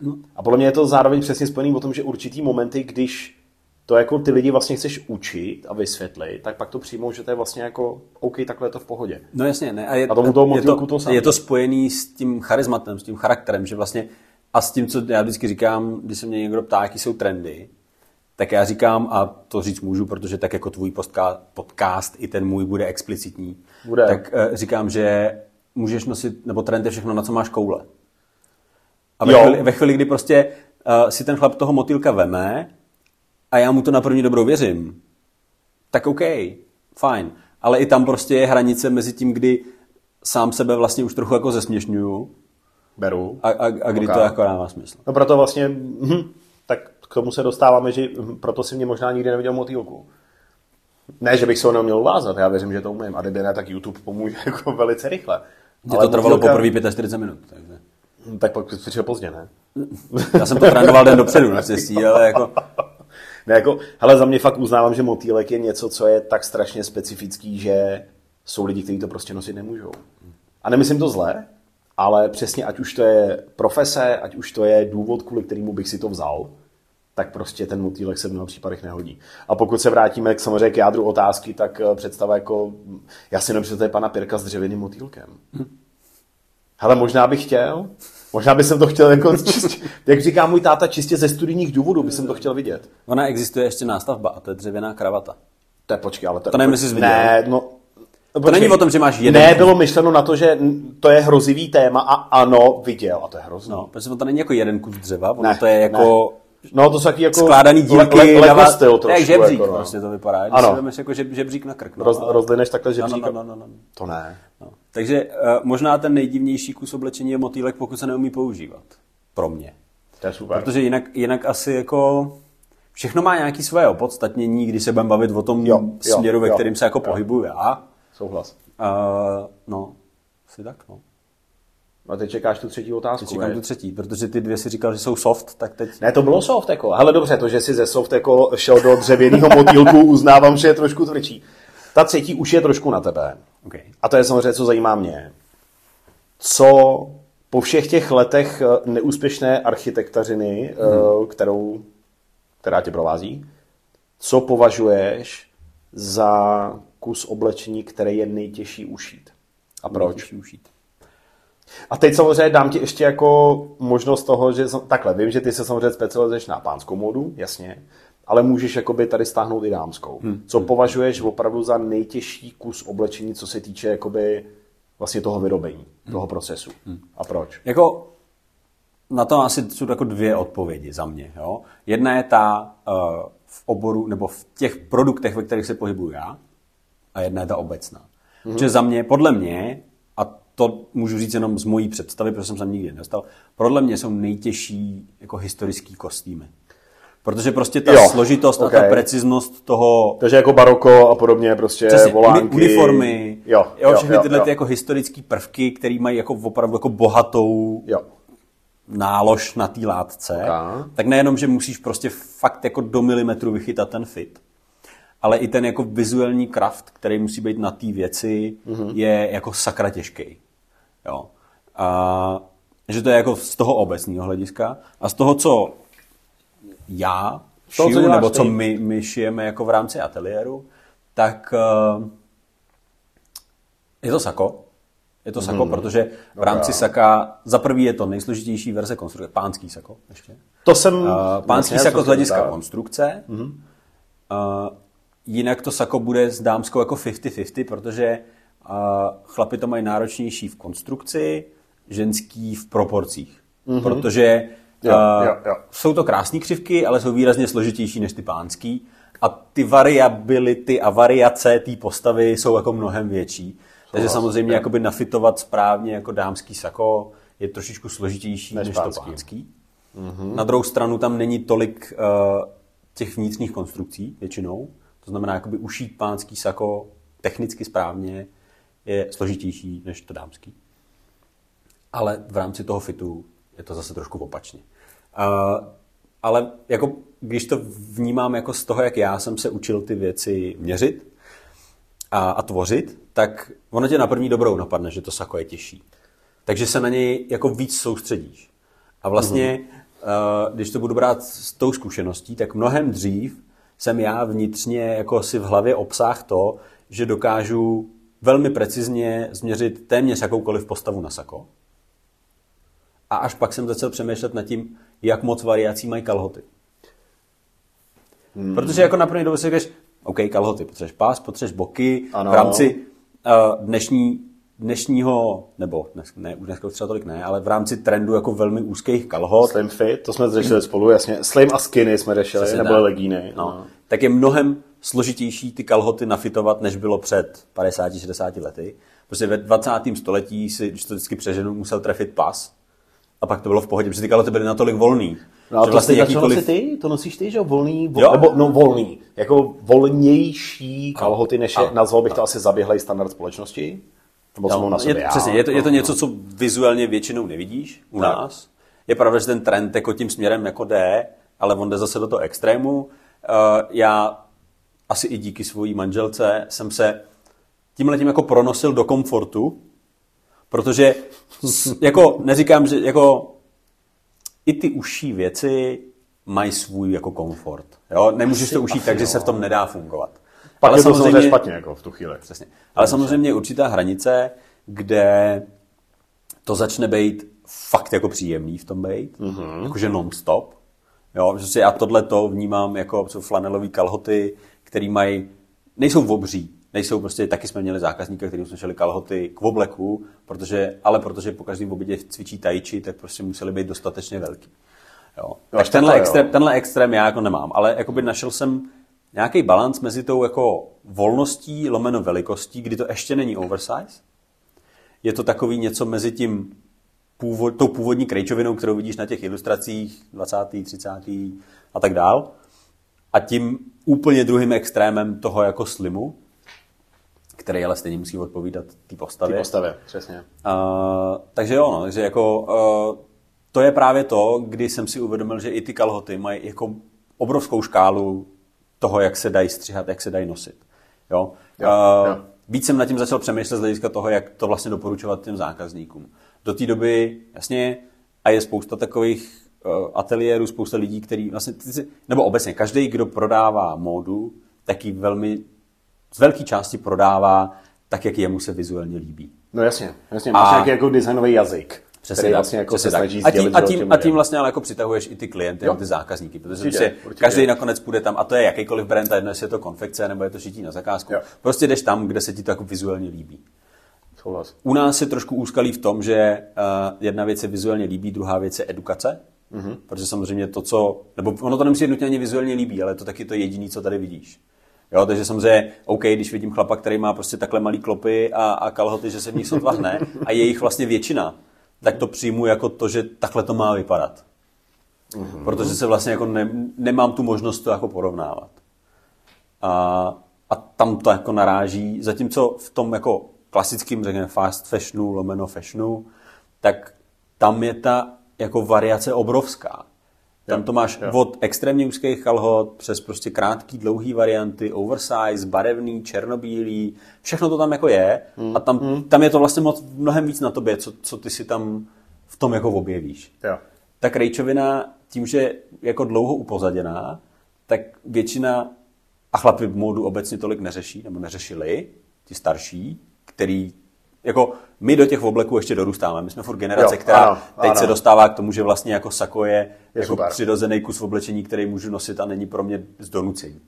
Speaker 2: No.
Speaker 1: A podle mě je to zároveň přesně spojený o tom, že určitý momenty, když to jako ty lidi vlastně chceš učit a vysvětlit, tak pak to přijmou, že to je vlastně jako OK, takhle je to v pohodě.
Speaker 2: No jasně, ne. A, je,
Speaker 1: A tomu toho
Speaker 2: je, to,
Speaker 1: to
Speaker 2: je to spojený s tím charismatem, s tím charakterem, že vlastně a s tím, co já vždycky říkám, když se mě někdo ptá, jaký jsou trendy, tak já říkám, a to říct můžu, protože tak jako tvůj podcast, i ten můj bude explicitní,
Speaker 1: Bude.
Speaker 2: tak uh, říkám, že můžeš nosit, nebo trend je všechno, na co máš koule. A ve,
Speaker 1: Jo.
Speaker 2: chvíli, ve chvíli, kdy prostě uh, si ten chlap toho motýlka veme a já mu to na první dobrou věřím, tak OK, fajn. Ale i tam prostě je hranice mezi tím, kdy sám sebe vlastně už trochu jako zesměšňuju
Speaker 1: Beru.
Speaker 2: a, a, a kdy to jako dává smysl.
Speaker 1: No proto vlastně, hm, tak k tomu se dostáváme, že hm, proto si mě možná nikdy neviděl motýlku. Ne, že bych se ho neuměl uvázat, já věřím, že to umím. A kdyby ne, tak YouTube pomůže jako velice rychle.
Speaker 2: Mně to trvalo poprvé 45 minut. Takže.
Speaker 1: Hm, Tak pak přišel pozdě, ne?
Speaker 2: Já jsem to trénoval den dopředu, naštěstí, ale jako...
Speaker 1: Ne, jako, hele, za mě fakt uznávám, že motýlek je něco, co je tak strašně specifický, že jsou lidi, kteří to prostě nosit nemůžou. A nemyslím to zle, ale přesně ať už to je profese, ať už to je důvod, kvůli kterému bych si to vzal, tak prostě ten motýlek se v mnoha případech nehodí. A pokud se vrátíme k samozřejmě k jádru otázky, tak eh, představa jako, já si nepředstavím pana Pirka s dřevěným motýlkem. Hele, možná bych chtěl, možná bych jsem to chtěl jako čistě, jak říká můj táta, čistě ze studijních důvodů bych jsem to chtěl vidět.
Speaker 2: Ona existuje ještě nástavba a to je dřevěná kravata.
Speaker 1: To je počkej, ale to,
Speaker 2: To nevím, jestli.
Speaker 1: Ne, no,
Speaker 2: To není o tom, že máš jeden.
Speaker 1: Ne, bylo myšleno na to, že to je hrozivý téma a ano, viděl. A to je hrozný.
Speaker 2: No, protože to není jako jeden kus dřeva, ono
Speaker 1: Ne,
Speaker 2: to je jako
Speaker 1: No, to jsou taky jako
Speaker 2: skládaný dílky.
Speaker 1: le, le,
Speaker 2: dává-
Speaker 1: styl
Speaker 2: to je jak
Speaker 1: trošku,
Speaker 2: žebřík,
Speaker 1: jako, no.
Speaker 2: prostě to vypadá. Když
Speaker 1: Ano.
Speaker 2: si vemeš jako žeb, žebřík na krk. No,
Speaker 1: Roz,
Speaker 2: ale-
Speaker 1: rozlineš takhle
Speaker 2: no,
Speaker 1: žebřík.
Speaker 2: no, no, no, no, no.
Speaker 1: To ne.
Speaker 2: No. Takže uh, možná ten nejdivnější kus oblečení je motýlek, pokud se neumí používat. Pro mě.
Speaker 1: To je super.
Speaker 2: Protože jinak, jinak asi jako všechno má nějaké své opodstatnění, když se budeme bavit o tom
Speaker 1: Jo, jo,
Speaker 2: směru, ve
Speaker 1: jo,
Speaker 2: kterým se jako
Speaker 1: jo.
Speaker 2: pohybuju já.
Speaker 1: Souhlas.
Speaker 2: Uh, no, asi tak, no.
Speaker 1: No a teď čekáš tu třetí otázku.
Speaker 2: Teď říkám
Speaker 1: ne?
Speaker 2: tu třetí, protože ty dvě si říkal, že jsou soft, tak teď...
Speaker 1: Ne, to bylo soft, jako. Hele, dobře, to, že si ze soft jako šel do dřevěného motýlku, uznávám, že je trošku tvrdší. Ta třetí už je trošku na tebe.
Speaker 2: Okay.
Speaker 1: A to je samozřejmě, co zajímá mě. Co po všech těch letech eh, neúspěšné architektařiny, hmm. kterou, která tě provází, co považuješ za kus oblečení, který je nejtěžší ušít? A proč?
Speaker 2: Nejtěžší ušít.
Speaker 1: A teď samozřejmě dám ti ještě jako možnost toho, že takhle, vím, že ty se samozřejmě specializuješ na pánskou módu, jasně, ale můžeš jakoby tady stáhnout i dámskou. Hmm. Co považuješ opravdu za nejtěžší kus oblečení, co se týče jakoby vlastně toho vyrobení, hmm. toho procesu. Hmm. A proč?
Speaker 2: Jako na to asi jsou jako dvě odpovědi za mě. Jo? Jedna je ta uh, v oboru, nebo v těch produktech, ve kterých se pohybuju já, a jedna je ta obecná. Mm-hmm. Protože za mě, podle mě, a to můžu říct jenom z mojí představy, protože jsem tam nikdy nedostal, podle mě jsou nejtěžší jako historický kostýmy. Protože prostě ta
Speaker 1: Jo,
Speaker 2: složitost okay. a ta preciznost toho
Speaker 1: Takže jako baroko a podobně, prostě
Speaker 2: Přesně,
Speaker 1: volánky.
Speaker 2: uni- uniformy,
Speaker 1: jo,
Speaker 2: jo, všechny
Speaker 1: jo,
Speaker 2: tyhle
Speaker 1: jo.
Speaker 2: Ty jako historické prvky, které mají jako opravdu jako bohatou
Speaker 1: Jo.
Speaker 2: nálož na té látce,
Speaker 1: Ok.
Speaker 2: tak nejenom, že musíš prostě fakt jako do milimetru vychytat ten fit, ale i ten jako vizuální kraft, který musí být na té věci, mm-hmm. je jako sakra těžký. Jo. A, že to je jako z toho obecného hlediska. A z toho, co já
Speaker 1: toho,
Speaker 2: šiju,
Speaker 1: co děláš
Speaker 2: nebo co my, my šijeme jako v rámci ateliéru, tak eh, je to sako. Je to sako, protože v rámci saka, za prvý je to nejsložitější verze konstrukce, pánský sako ještě.
Speaker 1: To jsem...
Speaker 2: Uh, pánský
Speaker 1: Jasně,
Speaker 2: sako
Speaker 1: co
Speaker 2: z hlediska konstrukce. Uh, jinak to sako bude s dámskou jako 50-50, protože uh, chlapi to mají náročnější v konstrukci, ženský v proporcích. Protože
Speaker 1: Jo,
Speaker 2: uh,
Speaker 1: jo, jo.
Speaker 2: jsou to krásné křivky, ale jsou výrazně složitější než ty pánský. A ty variability a variace té postavy jsou jako mnohem větší. Takže samozřejmě jakoby nafitovat správně jako dámský sako je trošičku složitější
Speaker 1: Než
Speaker 2: než, než
Speaker 1: pánský.
Speaker 2: to pánský. Mm-hmm. Na druhou stranu tam není tolik uh, těch vnitřních konstrukcí většinou. To znamená, jakoby ušít pánský sako technicky správně je složitější než to dámský. Ale v rámci toho fitu je to zase trošku opačně. Uh, ale jako, když to vnímám jako z toho, jak já jsem se učil ty věci měřit a, a tvořit, tak ono tě na první dobrou napadne, že to sako je těžší. Takže se na něj jako víc soustředíš. A vlastně, mm-hmm. uh, když to budu brát s tou zkušeností, tak mnohem dřív jsem já vnitřně jako si v hlavě obsáhl to, že dokážu velmi precizně změřit téměř jakoukoliv postavu na sako. A až pak jsem začal přemýšlet nad tím, jak moc variací mají kalhoty. Hmm. Protože jako na první dobu si říkáš, OK, kalhoty, potřebuješ pás, potřebuješ boky,
Speaker 1: Ano.
Speaker 2: v rámci uh, dnešní, dnešního, nebo dnes, ne, už dneska třeba tolik ne, ale v rámci trendu jako velmi úzkých kalhot,
Speaker 1: Slim fit, to jsme řešili spolu, jasně. Slim a skinny jsme řešili,
Speaker 2: Přesně
Speaker 1: nebo legíny.
Speaker 2: no, tak je mnohem složitější ty kalhoty nafitovat, než bylo před 50-60 lety. Prostě ve 20. století si, když to vždycky přeženu, musel trefit pas. A pak to bylo v pohodě, protože ty kalhoty byly natolik volný.
Speaker 1: No a to vlastně
Speaker 2: jakýkoliv-
Speaker 1: ty? To nosíš ty, že? Volný, vol,
Speaker 2: Jo.
Speaker 1: nebo no volný. Jako volnější kalhoty, než je, nazval bych to asi zaběhlej standard společnosti. Nebo mám na
Speaker 2: No,
Speaker 1: sobě
Speaker 2: je,
Speaker 1: já.
Speaker 2: přesně, je to, je to
Speaker 1: No,
Speaker 2: něco, co vizuálně většinou nevidíš u
Speaker 1: Tak.
Speaker 2: nás. Je pravda, že ten trend jako tím směrem jako jde, ale on jde zase do toho extrému. já asi i díky svojí manželce jsem se tímhle tím jako pronosil do komfortu, protože jako neříkám, že jako i ty užší věci mají svůj jako komfort. Jo? Nemůžeš asi, to ušít tak, jo. že se v tom nedá fungovat.
Speaker 1: Pak ale je to samozřejmě špatně jako v tu chvíli.
Speaker 2: Přesně. Ale samozřejmě je určitá hranice, kde to začne být fakt jako příjemný v tom být, mm-hmm. jakože non-stop. Jo, si já tohle to vnímám jako flanelový kalhoty, který mají, nejsou obří, nejsou prostě, taky jsme měli zákazníka, kterým jsme šeli kalhoty k obleku, protože, ale protože po každém obědě cvičí tajči, tak prostě museli být dostatečně velký. Jo. Tak tenhle, to, extrém, jo. tenhle extrém já jako nemám, ale jakoby našel jsem nějaký balans mezi tou jako volností lomeno velikostí, kdy to ještě není oversize. Je to takový něco mezi tím původ, tou původní krejčovinou, kterou vidíš na těch ilustracích 20., 30. a tak dál. A tím úplně druhým extrémem toho jako slimu, který ale stejně musí odpovídat té postavě.
Speaker 1: Té postavě, přesně.
Speaker 2: Uh, takže jo, no, takže jako uh, to je právě to, kdy jsem si uvědomil, že i ty kalhoty mají jako obrovskou škálu toho, jak se dají střihat, jak se dají nosit. Jo? Jo, uh, jo. Víc jsem nad tím začal přemýšlet z hlediska toho, jak to vlastně doporučovat těm zákazníkům. Do té doby, jasně, a je spousta takových uh, ateliérů, spousta lidí, který vlastně, nebo obecně, každý, kdo prodává módu, taky velmi, z velké části prodává tak, jak jemu se vizuálně líbí.
Speaker 1: No jasně, jasně, máš a... nějaký jako designový jazyk. Přesně který vlastně jako se snaží
Speaker 2: a tím, a, tím, a tím vlastně ale jako přitahuješ i ty klienty, jo. ty zákazníky, protože určitě, prostě určitě. každý nakonec půjde tam, a to je jakýkoliv brand, a jedno jestli je to konfekce, nebo je to šití na zakázku. Jo. Prostě jdeš tam, kde se ti to jako vizuálně líbí.
Speaker 1: Souhlas.
Speaker 2: U nás je trošku úskalý v tom, že uh, jedna věc se vizuálně líbí, druhá věc je edukace. Mm-hmm. Protože samozřejmě to, co, nebo ono to nemusí nutně ani vizuálně líbí, ale to taky to jediné, co tady vidíš. Jo, takže samozřejmě, OK, když vidím chlapa, který má prostě takhle malý klopy a, a kalhoty, že se v nich sotva hne, a je jich vlastně většina, tak to přijmu jako to, že takhle to má vypadat. Mm-hmm. Protože se vlastně jako ne, nemám tu možnost to jako porovnávat. A, a tam to jako naráží, zatímco v tom jako klasickým, řekněme, fast fashionu, lomeno fashionu, tak tam je ta jako variace obrovská. Tam to máš jo. od extrémně úzkých kalhot přes prostě krátký, dlouhý varianty, oversize, barevný, černobílý, všechno to tam jako je mm. a tam, mm. tam je to vlastně moc, mnohem víc na tobě, co, co ty si tam v tom jako objevíš.
Speaker 1: Jo.
Speaker 2: Ta krejčovina tím, že jako dlouho upozaděná, tak většina, a chlapi v módu obecně tolik neřeší, nebo neřešili, ti starší, který jako my do těch obleků ještě dorůstáme. My jsme furt generace, jo, která ano, teď ano. se dostává k tomu, že vlastně jako sako je, je jako super. přirozený kus oblečení, který můžu nosit a není pro mě z donucení.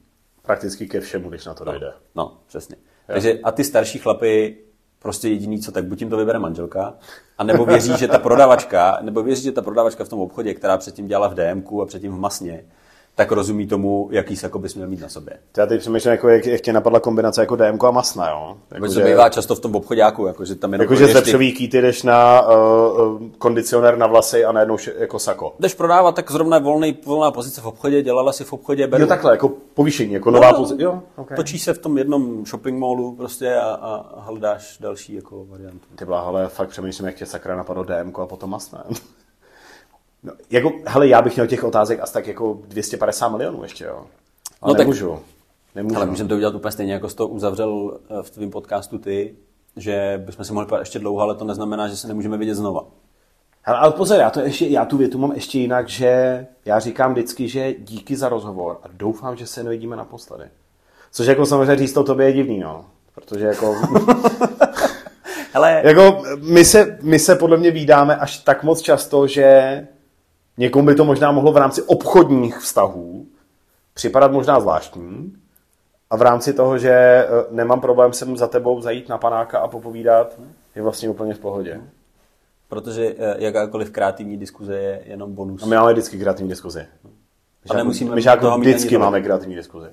Speaker 1: Prakticky ke všemu, když na to
Speaker 2: no,
Speaker 1: dojde.
Speaker 2: No, přesně. Jo. Takže a ty starší chlapy prostě jediný, co tak buď jim to vybere manželka, a nebo věří, že ta prodavačka, nebo věří, že ta prodavačka v tom obchodě, která předtím dělala v DMku a předtím v Masně, tak rozumí tomu, jaký sako bys měl mít na sobě.
Speaker 1: Já teď přemýšlím, jako, jak, jak tě napadla kombinace jako DMK a masna, jo?
Speaker 2: Jako, že, bývá často v tom obchodáku, jako, že tam
Speaker 1: jenom jako, že ký, ty jdeš na uh, kondicionér na vlasy a najednou jako sako.
Speaker 2: Jdeš prodávat, tak zrovna volný, volná pozice v obchodě, dělala si v obchodě,
Speaker 1: beru. Jo, takhle, jako povýšení, jako nová no, pozice. Jo,
Speaker 2: okay. Točí se v tom jednom shopping mallu prostě a, a hledáš další jako variantu.
Speaker 1: Ty ale fakt přemýšlím, jak tě sakra napadlo DMK a potom masna. No, jako, hele, já bych měl těch otázek asi tak jako 250 milionů ještě, jo. Ale no nemůžu. Tak, nemůžu.
Speaker 2: Ale můžeme to udělat úplně stejně, jako jsi to uzavřel eh, v tvém podcastu ty, že bychom se mohli pát ještě dlouho, ale to neznamená, že se nemůžeme vidět znova.
Speaker 1: Hele, ale pozor, já, to ještě, já tu větu mám ještě jinak, že já říkám vždycky, že díky za rozhovor a doufám, že se nevidíme naposledy. Což jako samozřejmě říct to tobě je divný, no. Protože jako... Hele. Jako my se, my se podle mě vídáme až tak moc často, že Někomu by to možná mohlo v rámci obchodních vztahů připadat možná zvláštní a v rámci toho, že e, nemám problém sem za tebou zajít na panáka a popovídat, je vlastně úplně v pohodě.
Speaker 2: Protože e, jakákoliv kreativní diskuze je jenom bonus.
Speaker 1: A my máme vždycky kreativní diskuzi. A nemusíme my jako vždycky máme kreativní diskuzi.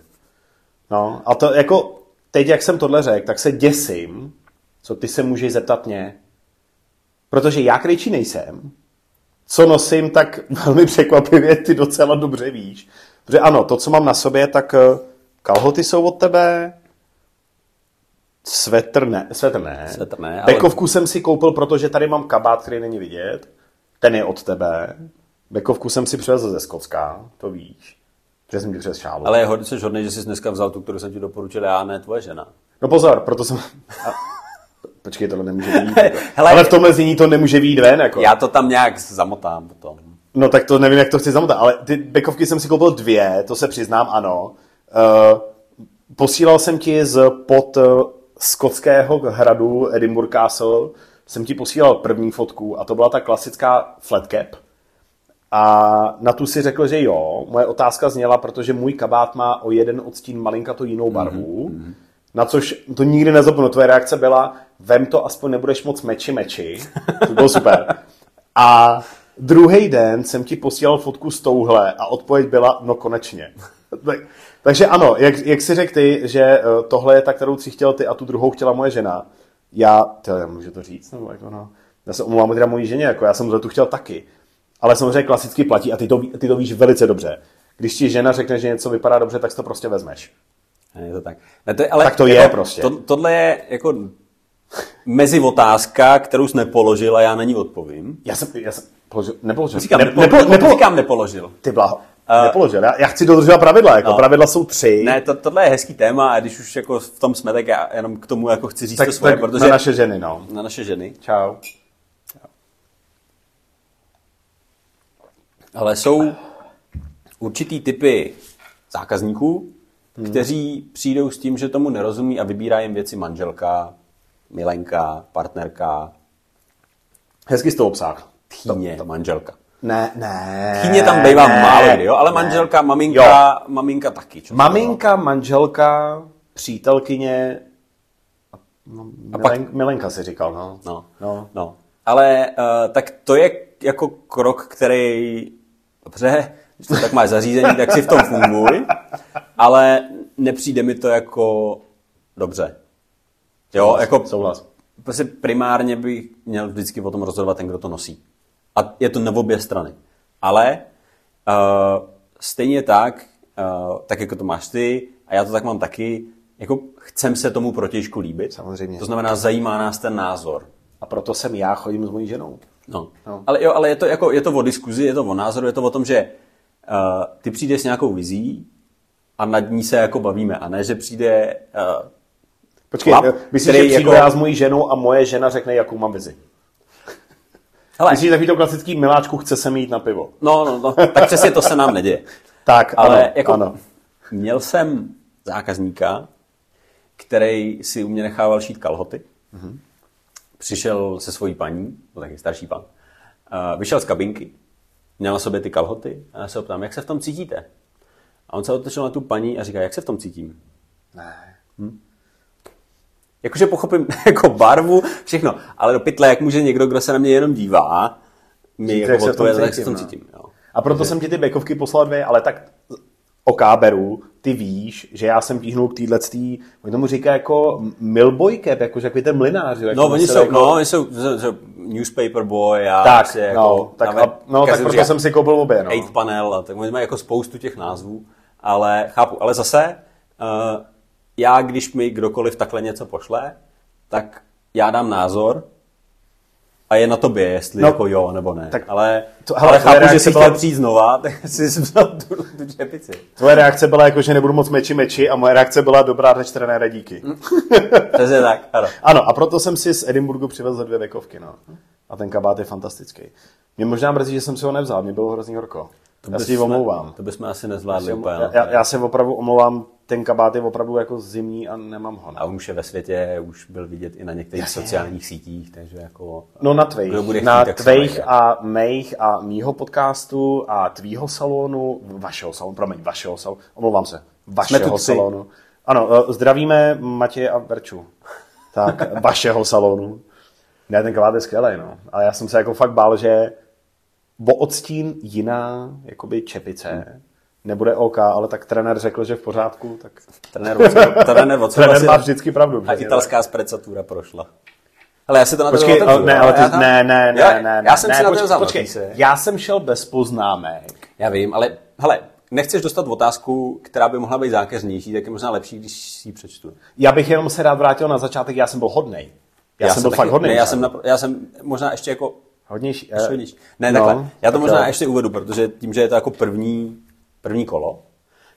Speaker 1: No, a to jako teď, jak jsem tohle řekl, tak se děsím, co ty se můžeš zeptat mě. Protože já krejčí nejsem, co nosím, tak velmi překvapivě ty docela dobře víš. Protože ano, to, co mám na sobě, tak eh, kalhoty jsou od tebe, svetr ne, svetr ne.
Speaker 2: Svetr ne
Speaker 1: ale... Bekovku jsem si koupil, protože tady mám kabát, který není vidět. Ten je od tebe. Bekovku jsem si přivezl ze Skotska, to víš. Že jsem ti přes šálu.
Speaker 2: Ale je hodně, jsi hodný, že jsi dneska vzal tu, kterou jsem ti doporučil, já ne tvoje žena.
Speaker 1: No pozor, proto jsem... Počkej, tohle nemůže být. Jako.
Speaker 2: Hele,
Speaker 1: ale v tomhle znění to nemůže být ven. Jako.
Speaker 2: Já to tam nějak zamotám potom.
Speaker 1: No tak to nevím, jak to chci zamotat, ale ty bekovky jsem si koupil dvě, to se přiznám, ano. Uh, posílal jsem ti z pod uh, skotského hradu Edinburgh Castle, jsem ti posílal první fotku a to byla ta klasická flat cap. A na tu si řekl, že jo. Moje otázka zněla, protože můj kabát má o jeden odstín malinka to jinou barvu. Mm-hmm. Na což to nikdy nezapomenu. Tvoje reakce byla, vem to, aspoň nebudeš moc meči meči. To bylo super. A druhý den jsem ti posílal fotku z touhle a odpověď byla, no konečně. Takže ano, jak, jak si řekl ty, že eh, tohle je ta, kterou si chtěl ty a tu druhou chtěla moje žena, já, to můžu to říct, nebo jako no, já se omlouvám teda mojí ženě, jako já jsem tu chtěl taky. Ale samozřejmě klasicky platí a ty to, ty to víš velice dobře. Když ti žena řekne, že něco vypadá dobře, tak si to prostě vezmeš.
Speaker 2: Je to tak. Ne, to je, ale
Speaker 1: tak to
Speaker 2: jako,
Speaker 1: je prostě.
Speaker 2: To, tohle je jako mezi otázka, kterou jsi nepoložil a já na ní odpovím.
Speaker 1: Já jsem, já jsem položil, nepoložil.
Speaker 2: Říkám,
Speaker 1: ne,
Speaker 2: nepo, nepo, nepo, říkám nepoložil.
Speaker 1: Ty blaho. Uh, nepoložil. Já, já chci dodržovat pravidla. Jako no. Pravidla jsou tři.
Speaker 2: Ne, to, tohle je hezký téma a když už jako v tom jsme, tak já jenom k tomu jako chci říct
Speaker 1: tak,
Speaker 2: to svoje,
Speaker 1: tak
Speaker 2: protože...
Speaker 1: Na naše ženy, no.
Speaker 2: Na naše ženy.
Speaker 1: Čau.
Speaker 2: Ale jsou určitý typy zákazníků, hmm. kteří přijdou s tím, že tomu nerozumí a vybírá jim věci manželka, milenka, partnerka.
Speaker 1: Hezky z toho obsáh.
Speaker 2: Tchýně, to, to. manželka.
Speaker 1: Ne, ne.
Speaker 2: Tchýně tam bývá ne, málo kdy, jo? ale ne. manželka, maminka, jo. maminka taky.
Speaker 1: Čo maminka, manželka, přítelkyně, a pak... Milenka si říkal, no.
Speaker 2: No, no. no. Ale uh, tak to je jako krok, který, dobře, když to tak máš zařízení, tak si v tom funguj, ale nepřijde mi to jako dobře. Jo,
Speaker 1: souhlas,
Speaker 2: jako
Speaker 1: souhlas.
Speaker 2: Prostě primárně bych měl vždycky o tom rozhodovat ten, kdo to nosí. A je to na obě strany. Ale uh, stejně tak, uh, tak jako to máš ty, a já to tak mám taky, jako chcem se tomu protěžku líbit.
Speaker 1: Samozřejmě.
Speaker 2: To znamená, zajímá nás ten názor.
Speaker 1: A proto jsem já chodím s mojí ženou.
Speaker 2: No. no. Ale jo, ale je to, jako, je to o diskuzi, je to o názoru, je to o tom, že uh, ty přijdeš s nějakou vizí a nad ní se jako bavíme, a ne, že přijde uh,
Speaker 1: Počkej, chlap, myslíš, že přijdu jako... já s mojí ženou a moje žena řekne, jakou mám vizi? Hele. Myslíš, takový to klasický miláčku, chce se mít na pivo?
Speaker 2: No, no, no, tak přesně to se nám neděje.
Speaker 1: tak,
Speaker 2: ale
Speaker 1: ano,
Speaker 2: jako,
Speaker 1: ano.
Speaker 2: Měl jsem zákazníka, který si u mě nechával šít kalhoty. Mm-hmm. Přišel se svojí paní, to taky starší pan. Uh, vyšel z kabinky, měl na sobě ty kalhoty a já se optám, jak se v tom cítíte? A on se otočil na tu paní a říká, jak se v tom cítím?
Speaker 1: Ne.
Speaker 2: Hm? Jakože pochopím jako barvu, všechno, ale do pytle, jak může někdo, kdo se na mě jenom dívá, mi jako odpovědět, jak se v tom cítím. Jo.
Speaker 1: A proto jsem ti ty bekovky poslal dvě, ale tak o káberu, ty víš, že já jsem tíhnul k téhle tý, oni tomu říká jako milboy cap, jako takový ten mlinář. Jako
Speaker 2: no, oni jsou, jako... no, oni jsou, jsou newspaper boy a
Speaker 1: tak, jako, no, tak, a, no, tak proto jsem si koupil obě. No.
Speaker 2: Eight panel, a tak oni mají jako spoustu těch názvů, ale chápu, ale zase, uh, já, když mi kdokoliv takhle něco pošle, tak já dám názor a je na tobě, jestli no, jako jo nebo ne. Tak ale, to, ale, ale chápu, že si byla... chtěl přijít znova, tak si vzal tu, tu čepici.
Speaker 1: Tvoje reakce byla jako, že nebudu moc meči meči a moje reakce byla dobrá řeč trenéra díky.
Speaker 2: je tak, ano.
Speaker 1: Ano, a proto jsem si z Edinburgu přivezl dvě vekovky, no. A ten kabát je fantastický. Mě možná mrzí, že jsem si ho nevzal, mě bylo hrozný horko. To já si omlouvám.
Speaker 2: To bychom asi nezvládli úplně.
Speaker 1: Já, já, já se opravdu omlouvám, ten kabát je opravdu jako zimní a nemám ho.
Speaker 2: No. A už je ve světě, už byl vidět i na některých Jasně. sociálních sítích, takže jako...
Speaker 1: No na tvých, chtít, na tvých a mých a mýho podcastu a tvýho salonu, vašeho salonu, promiň, vašeho salonu, omlouvám se, vašeho salonu. Ano, eh, zdravíme Matěje a Verču. Tak, vašeho salonu. Ne, ten kabát je skvělý, no. Ale já jsem se jako fakt bál, že o odstín jiná jakoby čepice nebude OK, ale tak trenér řekl, že v pořádku, tak...
Speaker 2: Trenér, trenér,
Speaker 1: trenér má vždycky pravdu.
Speaker 2: A italská sprecatura prošla. Ale já si to na
Speaker 1: počkej,
Speaker 2: to
Speaker 1: ne, ale ty, já, ne, ne, ne, já, ne,
Speaker 2: já jsem
Speaker 1: ne,
Speaker 2: si
Speaker 1: na
Speaker 2: to vzal
Speaker 1: počkej, já jsem šel bez poznámek.
Speaker 2: Já vím, ale hele, nechceš dostat otázku, která by mohla být zákeřnější, tak je možná lepší, když si ji přečtu.
Speaker 1: Já bych jenom se rád vrátil na začátek, já jsem byl hodnej. Já, já jsem byl taky, fakt hodnej.
Speaker 2: Ne, já, jsem napr- já jsem možná ještě jako
Speaker 1: Hodnější.
Speaker 2: Uh, Ne, no, takhle. Já to možná jo. ještě uvedu, protože tím, že je to jako první, první kolo,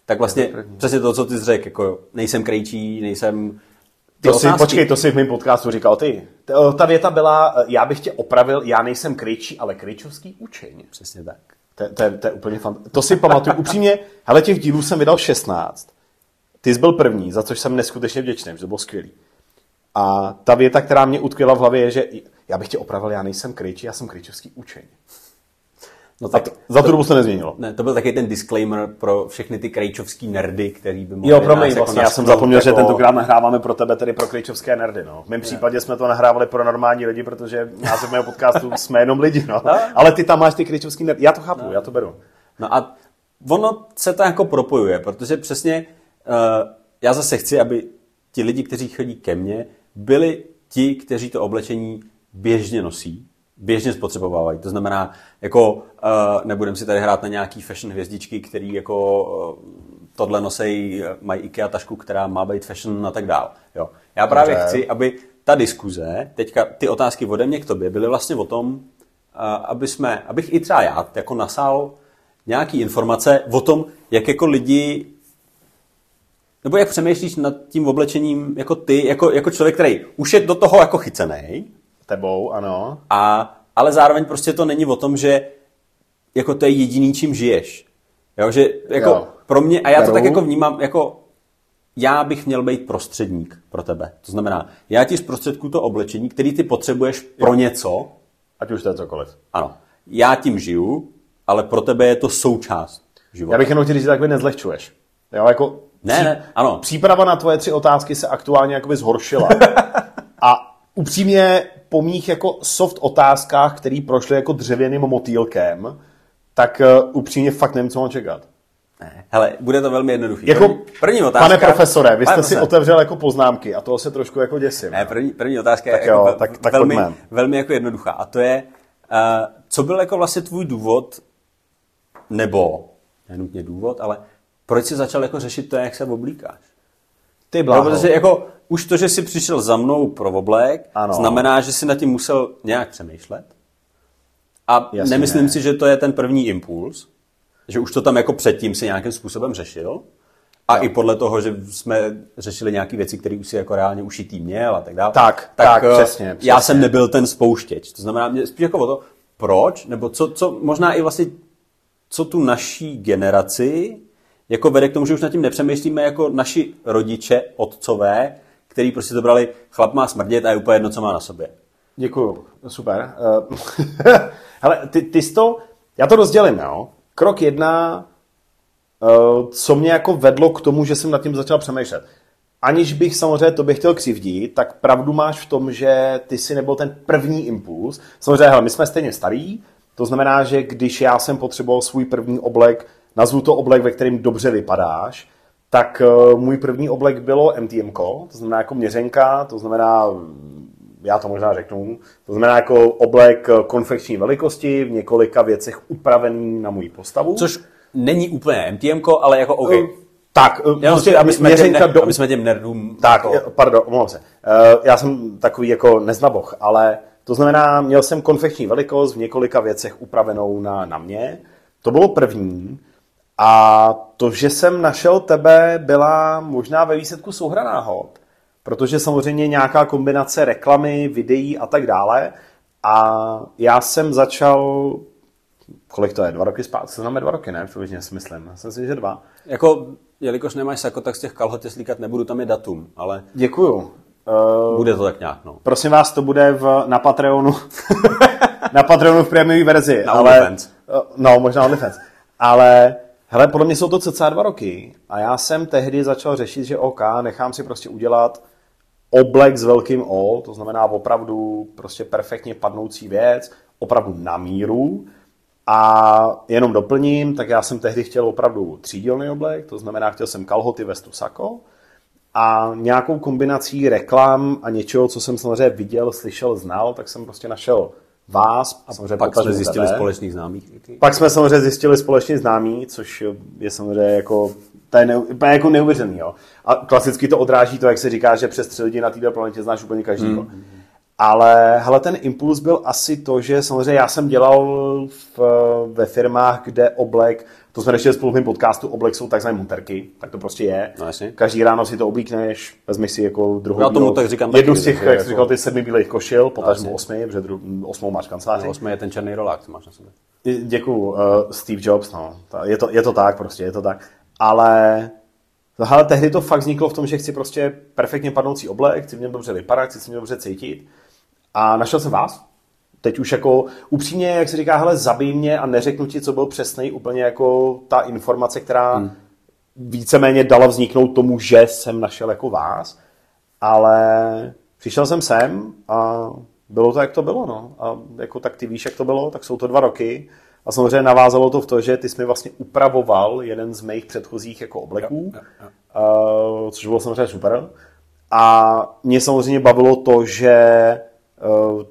Speaker 2: tak vlastně přesně to, co ty jsi řekl, jako nejsem krejčí, nejsem... Ty
Speaker 1: To si, počkej, to si v mém podcastu říkal ty. T- Ta věta byla, eh, já bych tě opravil, já nejsem kryčí, ale kryčovský učeň.
Speaker 2: Přesně tak.
Speaker 1: To, to, je- to je úplně fant... To si pamatuju. Upřímně, hele, těch dílů jsem vydal 16. Ty jsi byl první, za což jsem neskutečně vděčný, že to bylo skvělý. A ta věta, která mě utkvěla v hlavě, je, že já bych tě opravil, já nejsem kryčí, já jsem kryčovský učeň.
Speaker 2: No
Speaker 1: A
Speaker 2: tak,
Speaker 1: to, za tu dobu se nezměnilo.
Speaker 2: ne, to byl taky ten disclaimer pro všechny ty krejčovský nerdy, který by mohli
Speaker 1: Jo, promiň,
Speaker 2: nás jako
Speaker 1: vlastně, já jsem zapomněl, že
Speaker 2: jako-
Speaker 1: tentokrát nahráváme pro tebe, tedy pro kryčovské nerdy. No. V mém případě jsme to nahrávali pro normální lidi, protože název mého podcastu jsme jenom lidi. No. Ale ty tam máš ty kryčovský nerdy. Já to chápu, já to beru.
Speaker 2: No a ono se to jako propojuje, protože přesně uh, já zase chci, aby ti lidi, kteří chodí ke mně, byli ti, kteří to oblečení běžně nosí, běžně spotřebovávají. To znamená, jako uh, nebudem si tady hrát na nějaký fashion hvězdičky, který jako uh, tohle nosej, mají IKEA tašku, která má být fashion a tak dál. Jo. Já právě
Speaker 1: Dobře.
Speaker 2: chci, aby ta diskuze, teďka ty otázky ode mě k tobě, byly vlastně o tom, uh, aby jsme, abych i třeba já jako nasál nějaký informace o tom, jak jako lidi nebo jak přemýšlíš nad tím oblečením jako ty, jako, jako člověk, který už je do toho jako chycený,
Speaker 1: Tebou, ano.
Speaker 2: a, ale zároveň prostě to není o tom, že jako to je jediný, čím žiješ. Jo, že jako
Speaker 1: Jo.
Speaker 2: pro mě, a já to
Speaker 1: Beru.
Speaker 2: tak jako vnímám, jako já bych měl být prostředník pro tebe. To znamená, já ti zprostředku to oblečení, který ty potřebuješ pro něco,
Speaker 1: Ať už to je cokoliv.
Speaker 2: ano, já tím žiju, ale pro tebe je to součást života.
Speaker 1: Já bych jenom chtěl říct, že takhle nezlehčuješ. Jo, jako
Speaker 2: Ne, ne, ano.
Speaker 1: Příprava na tvoje tři otázky se aktuálně jakoby zhoršila. A upřímně po mých jako soft otázkách, které prošly jako dřevěným motýlkem, tak uh, upřímně fakt nevím, co mám čekat.
Speaker 2: Ne, hele, bude to velmi jednoduchý.
Speaker 1: Jako,
Speaker 2: první, otázka.
Speaker 1: Pane profesore, vy jste
Speaker 2: Pane
Speaker 1: si otevřel jako poznámky a toho se trošku jako děsím.
Speaker 2: Ne, první, první otázka
Speaker 1: Tak
Speaker 2: je jako
Speaker 1: jo,
Speaker 2: ve-
Speaker 1: tak- tak
Speaker 2: velmi,
Speaker 1: pojďme.
Speaker 2: velmi jako jednoduchá. A to je, uh, co byl jako vlastně tvůj důvod, nebo, nenutně důvod, ale proč jsi začal jako řešit to, jak se oblíkáš?
Speaker 1: Ty
Speaker 2: No,
Speaker 1: bláho.
Speaker 2: protože jako už to, že jsi přišel za mnou pro oblek,
Speaker 1: Ano.
Speaker 2: znamená, že jsi nad tím musel nějak přemýšlet. A
Speaker 1: Jasně
Speaker 2: nemyslím
Speaker 1: ne.
Speaker 2: si, že to je ten první impuls, že už to tam jako předtím si nějakým způsobem řešil. A i podle toho, že jsme řešili nějaké věci, které už si jako reálně ušitý měl a tak dále.
Speaker 1: Tak, tak,
Speaker 2: eh,
Speaker 1: přesně,
Speaker 2: Já
Speaker 1: přesně.
Speaker 2: jsem nebyl ten spouštěč. To znamená, mě spíš jako o to, proč, nebo co, co možná i vlastně, co tu naší generaci jako vede k tomu, že už nad tím nepřemýšlíme jako naši rodiče, otcové, který prostě to brali, chlap má smrdět a je úplně jedno, co má na sobě.
Speaker 1: Děkuju, super. Uh, hele, ty, ty jsi to, já to rozdělím, jo. Krok jedna, uh, co mě jako vedlo k tomu, že jsem nad tím začal přemýšlet. Aniž bych samozřejmě tobě chtěl křivdit, tak pravdu máš v tom, že ty si nebyl ten první impuls. Samozřejmě, hele, my jsme stejně starý, to znamená, že když já jsem potřeboval svůj první oblek, nazvu to oblek, ve kterém dobře vypadáš, tak uh, můj první oblek bylo MTM, to znamená jako měřenka, to znamená já to možná řeknu, to znamená jako oblek konfekční velikosti, v několika věcech upravený na můj postavu.
Speaker 2: Což není úplně MTM, ale jako OK.
Speaker 1: Eh, tak, eh,
Speaker 2: Jenom
Speaker 1: prostě
Speaker 2: aby jsme, těm,
Speaker 1: měřenka
Speaker 2: ne,
Speaker 1: do...
Speaker 2: aby jsme těm nerdům...
Speaker 1: Tak,
Speaker 2: jako,
Speaker 1: eh, pardon, omlouvám se. Eh, Já jsem takový jako neznaboch, ale to znamená, měl jsem konfekční velikost v několika věcech upravenou na, na mě. To bylo první. A to, že jsem našel tebe, byla možná ve výsledku souhra náhod. Protože samozřejmě nějaká kombinace reklamy, videí a tak dále. A já jsem začal, kolik to je, dva roky zpátky, to znamená dva roky, ne? Přibližně si myslím. Já si myslím, že dva.
Speaker 2: Jako, jelikož nemáš sako, tak z těch kalhot slíkat nebudu, tam je datum, ale
Speaker 1: Děkuju. Uh,
Speaker 2: bude to tak nějak, no.
Speaker 1: Prosím vás, to bude v, na Patreonu. na Patreonu v prémiové verzi.
Speaker 2: Na
Speaker 1: ale,
Speaker 2: OnlyFans.
Speaker 1: Eh, No, možná OnlyFans. Ale, hele, podle mě jsou to cca dva roky. A já jsem tehdy začal řešit, že OK, nechám si prostě udělat oblek s velkým O, to znamená opravdu prostě perfektně padnoucí věc, opravdu na míru. A jenom doplním, tak já jsem tehdy chtěl opravdu třídílný oblek, to znamená, chtěl jsem kalhoty, vestu, sako a nějakou kombinací reklam a něčeho, co jsem samozřejmě viděl, slyšel, znal, tak jsem prostě našel vás a samozřejmě
Speaker 2: Pak jsme zjistili
Speaker 1: tebe.
Speaker 2: společných známých.
Speaker 1: Pak jsme samozřejmě zjistili společně známí, což je samozřejmě jako, to je, neu, to je jako neuvěřený. Jo. A klasicky to odráží to, jak se říká, že přes tři lidi na této planetě znáš úplně každýho. Mm. Ale hele, ten impuls byl asi to, že samozřejmě já jsem dělal v, ve firmách, kde oblek, to jsme ještě spolu v podcastu, oblek jsou takzvané monterky, tak to prostě je.
Speaker 2: No, jasně.
Speaker 1: Každý ráno si to oblíkneš, vezmeš si jako druhou
Speaker 2: Já tomu
Speaker 1: bílou-
Speaker 2: tak říkám
Speaker 1: jednu z těch, jak
Speaker 2: jako-
Speaker 1: říkal, ty sedmi bílých košil, potažmo
Speaker 2: Jasně.
Speaker 1: osmi, protože dru- osmou máš kanceláři.
Speaker 2: Osmý je ten černý rolák, co máš na sobě.
Speaker 1: Děkuju, uh, Steve Jobs, no. Je to, je to tak prostě, je to tak. Ale hele, tehdy to fakt vzniklo v tom, že chci prostě perfektně padnoucí oblek, chci v něm dobře vypadat, chci se v něm dobře cítit. A našel jsem vás. Teď už jako upřímně, jak se říká, hele, zabij mě a neřeknu ti, co byl přesný, úplně jako ta informace, která hmm. víceméně dala vzniknout tomu, že jsem našel jako vás. Ale přišel jsem sem a bylo to, jak to bylo, no. A jako tak ty víš, jak to bylo, tak jsou to dva roky. A samozřejmě navázalo to v to, že ty jsi mi vlastně upravoval jeden z mých předchozích jako obleků,
Speaker 2: Jo, jo,
Speaker 1: Uh, což bylo samozřejmě super. A mě samozřejmě bavilo to, že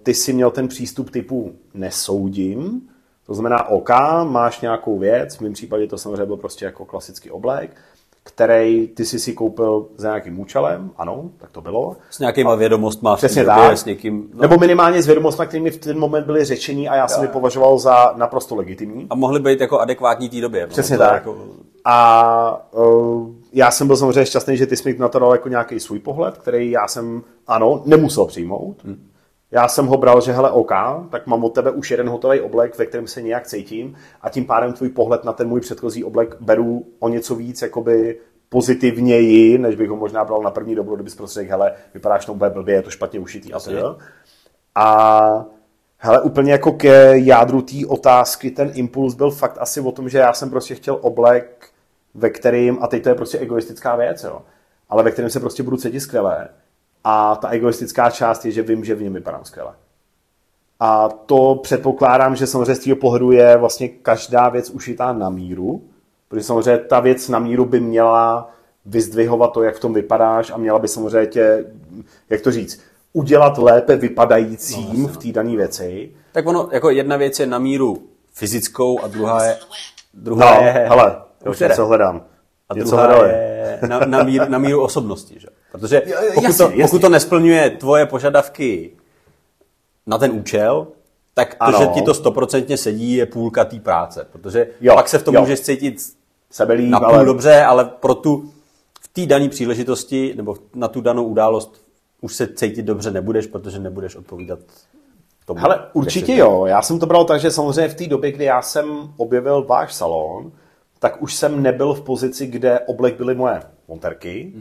Speaker 1: ty si měl ten přístup typu nesoudím, to znamená OK, máš nějakou věc, v mém případě to samozřejmě byl prostě jako klasický oblek, který ty si si koupil za nějakým účelem, ano, tak to bylo.
Speaker 2: S nějakýma vědomostma, v té
Speaker 1: Přesně tak.
Speaker 2: s někým, no,
Speaker 1: Nebo minimálně s vědomostmi, kterými v ten moment byly řečení a já jsem je považoval za naprosto legitimní.
Speaker 2: a mohli být jako adekvátní té době. no,
Speaker 1: Přesně tak.
Speaker 2: Jako,
Speaker 1: A uh, já jsem byl samozřejmě šťastný, že ty jsi mi na to dal jako nějaký svůj pohled, který já jsem, ano, nemusel přijmout. Hmm. Já jsem ho bral, že hele, OK, tak mám od tebe už jeden hotový oblek, ve kterém se nějak cítím a tím pádem tvůj pohled na ten můj předchozí oblek beru o něco víc jakoby pozitivněji, než bych ho možná bral na první dobu, kdybys prostě řekl, hele, vypadáš to úplně blbě, je to špatně ušitý. A, to, a hele, úplně jako ke jádru té otázky, ten impuls byl fakt asi o tom, že já jsem prostě chtěl oblek, ve kterým, a teď to je prostě egoistická věc, jo, ale ve kterém se prostě budu cítit skvěle. A ta egoistická část je, že vím, že v něm vypadám skvěle. A to předpokládám, že samozřejmě z toho pohledu je vlastně každá věc ušitá na míru, protože samozřejmě ta věc na míru by měla vyzdvihovat to, jak v tom vypadáš a měla by samozřejmě tě, jak to říct, udělat lépe vypadajícím v té dané věci.
Speaker 2: tak ono, jako jedna věc je na míru fyzickou a druhá je, druhá
Speaker 1: No,
Speaker 2: je,
Speaker 1: hele,
Speaker 2: Jo,
Speaker 1: už něco hledám.
Speaker 2: A
Speaker 1: něco
Speaker 2: druhá
Speaker 1: hledali.
Speaker 2: je na, na, míru, na míru osobnosti. Že? Protože pokud,
Speaker 1: jasně,
Speaker 2: to,
Speaker 1: jasně.
Speaker 2: pokud to nesplňuje tvoje požadavky na ten účel, tak to,
Speaker 1: Ano.
Speaker 2: že ti to stoprocentně sedí, je půlka té práce. Protože
Speaker 1: Jo,
Speaker 2: pak se v tom
Speaker 1: jo.
Speaker 2: můžeš cítit
Speaker 1: Sebelíp,
Speaker 2: napůl
Speaker 1: ale
Speaker 2: dobře, ale pro tu v té dané příležitosti nebo na tu danou událost už se cítit dobře nebudeš, protože nebudeš odpovídat tomu.
Speaker 1: Hele,
Speaker 2: jak
Speaker 1: určitě jo. Já jsem to bral tak, že samozřejmě v té době, kdy já jsem objevil váš salon, tak už jsem nebyl v pozici, kde oblek byly moje monterky.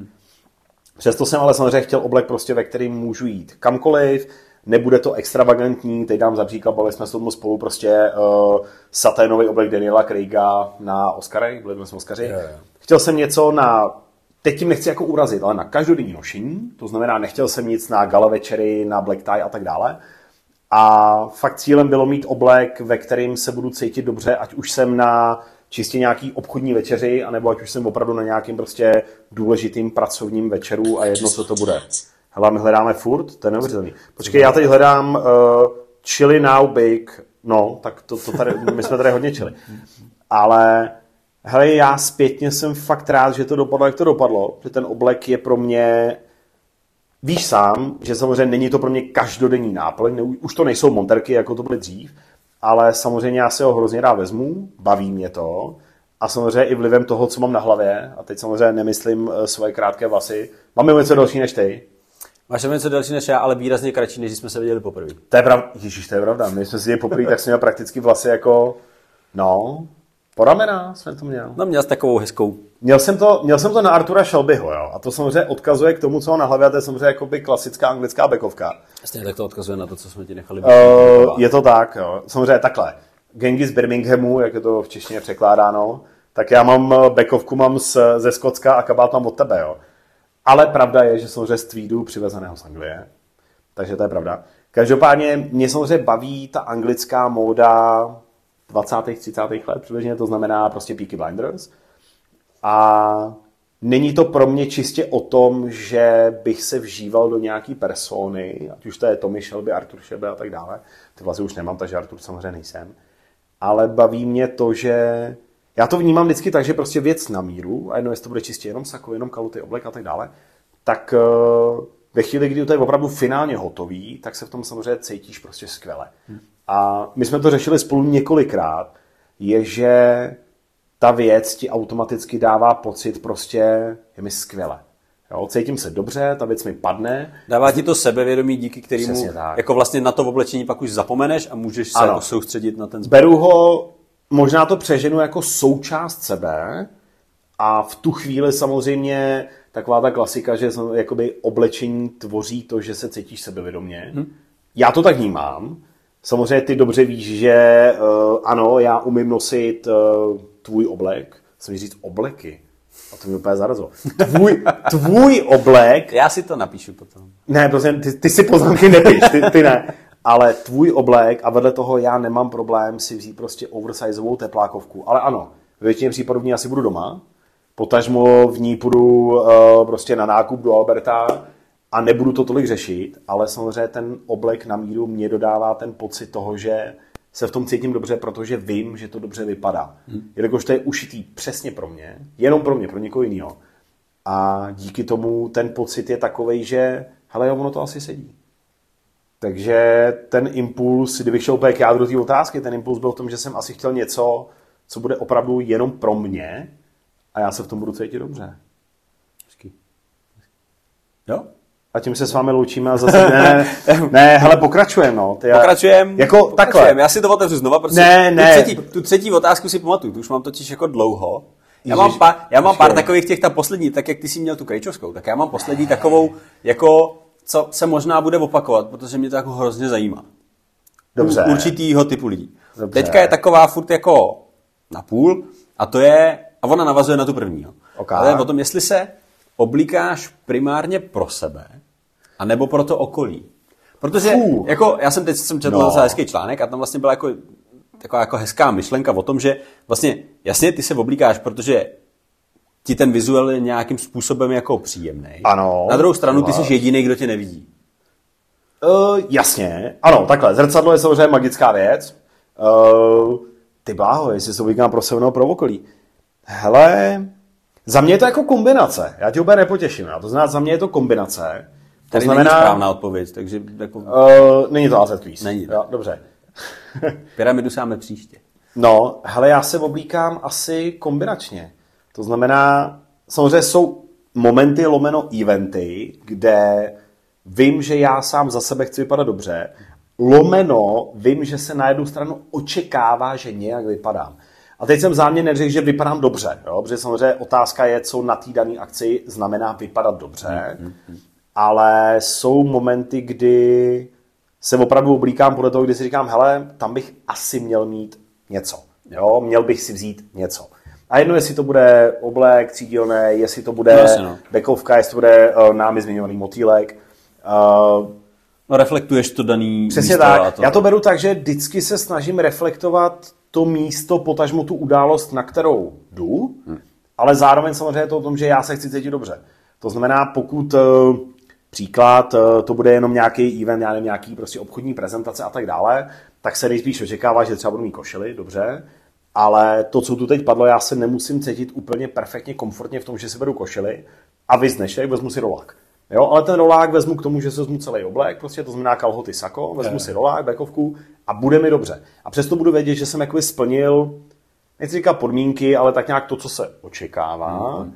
Speaker 1: Přesto jsem ale samozřejmě chtěl oblek prostě, ve kterým můžu jít kamkoliv, nebude to extravagantní, teď dám za příklad, bavili jsme se tomu spolu prostě uh, saténový oblek Daniela Craiga na Oscary, byli jsme Oscary.
Speaker 2: Jo.
Speaker 1: Chtěl jsem něco na, teď tím nechci jako urazit, ale na každodenní nošení, to znamená, nechtěl jsem nic na gala večery, na black tie a tak dále. A fakt cílem bylo mít oblek, ve kterým se budu cítit dobře, ať už jsem na čistě nějaký obchodní večeři, anebo ať už jsem opravdu na nějakým prostě důležitým pracovním večeru a jedno, co to bude. Hele, my hledáme furt, to je neuvěřitelný. Počkej, já teď hledám uh, chili now big, no, tak to, to tady, my jsme tady hodně chili. Ale hele, já zpětně jsem fakt rád, že to dopadlo, jak to dopadlo, že ten oblek je pro mě Víš sám, že samozřejmě není to pro mě každodenní náplň, už to nejsou monterky, jako to byly dřív, ale samozřejmě já si ho hrozně rád vezmu, baví mě to a samozřejmě i vlivem toho, co mám na hlavě, a teď samozřejmě nemyslím eh, svoje krátké vlasy, mám něco další než ty.
Speaker 2: Máš tam něco delší než já, ale výrazně kratší, než jsme se viděli poprvé.
Speaker 1: To je pravda, Ježíš, to je pravda, my jsme si je poprvé, tak jsem měl prakticky vlasy jako, no, po ramena jsme to měl.
Speaker 2: No měl jsi takovou hezkou
Speaker 1: Měl jsem, to, měl jsem to na Artura Shelbyho, jo, a to samozřejmě odkazuje k tomu, co na hlavě, a to je samozřejmě jakoby klasická anglická bekovka.
Speaker 2: Jasně, tak to odkazuje na to, co jsme ti nechali.
Speaker 1: Uh, je to tak, jo. Samozřejmě takhle. Gengi z Birminghamu, jak je to v češtině překládáno, tak já mám eh, bekovku mám z, ze Skotska a kabát mám od tebe, jo. Ale pravda je, že samozřejmě z tweedu přivezeného z Anglie. Takže to je pravda. Každopádně mě samozřejmě baví ta anglická móda 20. 30. let, přibližně to znamená prostě Peaky Blinders. A není to pro mě čistě o tom, že bych se vžíval do nějaký persony, ať už to je Tommy Shelby, Arthur Shelby a tak dále. Ty vlastně už nemám, takže Arthur samozřejmě nejsem. Ale baví mě to, že já to vnímám vždycky tak, že prostě věc na míru, a jedno, jestli to bude čistě jenom sako, jenom kaluty, oblek a tak dále, tak uh, ve chvíli, kdy to je opravdu finálně hotový, tak se v tom samozřejmě cítíš prostě skvěle. A my jsme to řešili spolu několikrát, je, že ta věc ti automaticky dává pocit prostě, je mi skvěle. Jo, cítím se dobře, ta věc mi padne.
Speaker 2: Dává ti to sebevědomí, díky kterému jako vlastně na to oblečení pak už zapomeneš a můžeš se
Speaker 1: Ano.
Speaker 2: jako soustředit na ten zbytek.
Speaker 1: Beru ho, možná to přeženu jako součást sebe a v tu chvíli samozřejmě taková ta klasika, že jakoby oblečení tvoří to, že se cítíš sebevědomě. Hmm. Já to tak vnímám. Samozřejmě ty dobře víš, že uh, ano, já umím nosit uh, tvůj oblek. Jsem říct obleky. A to mi úplně zarazilo. Tvůj, tvůj oblek
Speaker 2: Já si to napíšu potom.
Speaker 1: ne, prostě ty, ty si poznámky nepiš, ty, ty ne. Ale tvůj oblek a vedle toho já nemám problém si vzít prostě oversizeovou teplákovku. Ale ano, ve většině případů v ní asi budu doma, potažmo v ní půjdu uh, prostě na nákup do Alberta a nebudu to tolik řešit, ale samozřejmě ten oblek na míru mě dodává ten pocit toho, že se v tom cítím dobře, protože vím, že to dobře vypadá. Hmm. Jelikož to je ušitý přesně pro mě, jenom pro mě, pro někoho jiného. A díky tomu ten pocit je takový, že hele, jo, ono to asi sedí. Takže ten impuls, kdybych šel úplně k jádru té otázky, ten impuls byl v tom, že jsem asi chtěl něco, co bude opravdu jenom pro mě a já se v tom budu cítit dobře.
Speaker 2: Hezký. Jo?
Speaker 1: A tím se s vámi loučíme a zase ne, ne, hele, pokračujeme, no. Ty já-
Speaker 2: Pokračujem.
Speaker 1: Jako
Speaker 2: pokračujem.
Speaker 1: takhle.
Speaker 2: Já si to otevřu znova, protože
Speaker 1: Ne, ne.
Speaker 2: Tu, třetí, tu třetí otázku si pamatuju, tu už mám totiž jako dlouho. Já
Speaker 1: Ježiš,
Speaker 2: mám, pár, já mám pár takových těch, ta poslední, tak jak ty jsi měl tu krejčovskou, tak já mám poslední takovou, jako, co se možná bude opakovat, protože mě to jako hrozně zajímá.
Speaker 1: Dobře.
Speaker 2: U určitýho typu lidí.
Speaker 1: Dobře.
Speaker 2: Teďka je taková furt jako na půl a to je, a ona navazuje na tu první. Jo.
Speaker 1: Ok.
Speaker 2: A to je o tom, jestli se oblíkáš primárně pro sebe, anebo pro to okolí. Protože
Speaker 1: Fů.
Speaker 2: jako, já jsem teď jsem četl
Speaker 1: No.
Speaker 2: hezký článek a tam vlastně byla jako taková jako hezká myšlenka o tom, že vlastně jasně ty se oblíkáš, protože ti ten vizuál je nějakým způsobem jako příjemný.
Speaker 1: Ano.
Speaker 2: Na druhou stranu ty jsi jediný, kdo tě nevidí.
Speaker 1: Uh, jasně, ano, takhle, zrcadlo je samozřejmě magická věc. Uh, ty bláho, jestli se oblíkám pro sebe nebo pro okolí. Hele, za mě je to jako kombinace, já tě úplně nepotěším, já to znamená, za mě je to kombinace. To
Speaker 2: Tady
Speaker 1: znamená,
Speaker 2: není správná odpověď, takže jako
Speaker 1: Uh, není to AZ quiz.
Speaker 2: Není.
Speaker 1: Jo, dobře.
Speaker 2: pyramidu sáme příště.
Speaker 1: No, hele, já se oblíkám asi kombinačně. To znamená, samozřejmě jsou momenty lomeno eventy, kde vím, že já sám za sebe chci vypadat dobře, lomeno vím, že se na jednu stranu očekává, že nějak vypadám. A teď jsem záměrně neřekl, že vypadám dobře, jo? protože samozřejmě otázka je, co na té dané akci znamená vypadat dobře, ale jsou momenty, kdy se opravdu oblíkám podle toho, kdy si říkám, hele, tam bych asi měl mít něco. Jo, měl bych si vzít něco. A jedno, jestli to bude oblek třídílný, jestli to bude
Speaker 2: No, jasně, no.
Speaker 1: bekovka, jestli to bude uh, námi zmiňovaný motýlek. Uh,
Speaker 2: No reflektuješ to daný
Speaker 1: Přesně tak.
Speaker 2: to.
Speaker 1: Já to beru tak, že vždycky se snažím reflektovat to místo, potažmo tu událost, na kterou jdu, hmm. ale zároveň samozřejmě je to o tom, že já se chci cítit dobře. To znamená, pokud eh, příklad, eh, to bude jenom nějaký event, já nevím, nějaký prostě obchodní prezentace a tak dále, tak se nejspíš očekává, že třeba budu mít košily, dobře, ale to, co tu teď padlo, já se nemusím cítit úplně perfektně komfortně v tom, že si beru košily a vy dnešek vezmu si rolák. Jo, ale ten rolák vezmu k tomu, že se vezmu celý oblek, prostě to znamená kalhoty, sako, vezmu si rolák, bekovku a bude mi dobře. A přesto budu vědět, že jsem jakoby splnil, nechci říkat podmínky, ale tak nějak to, co se očekává.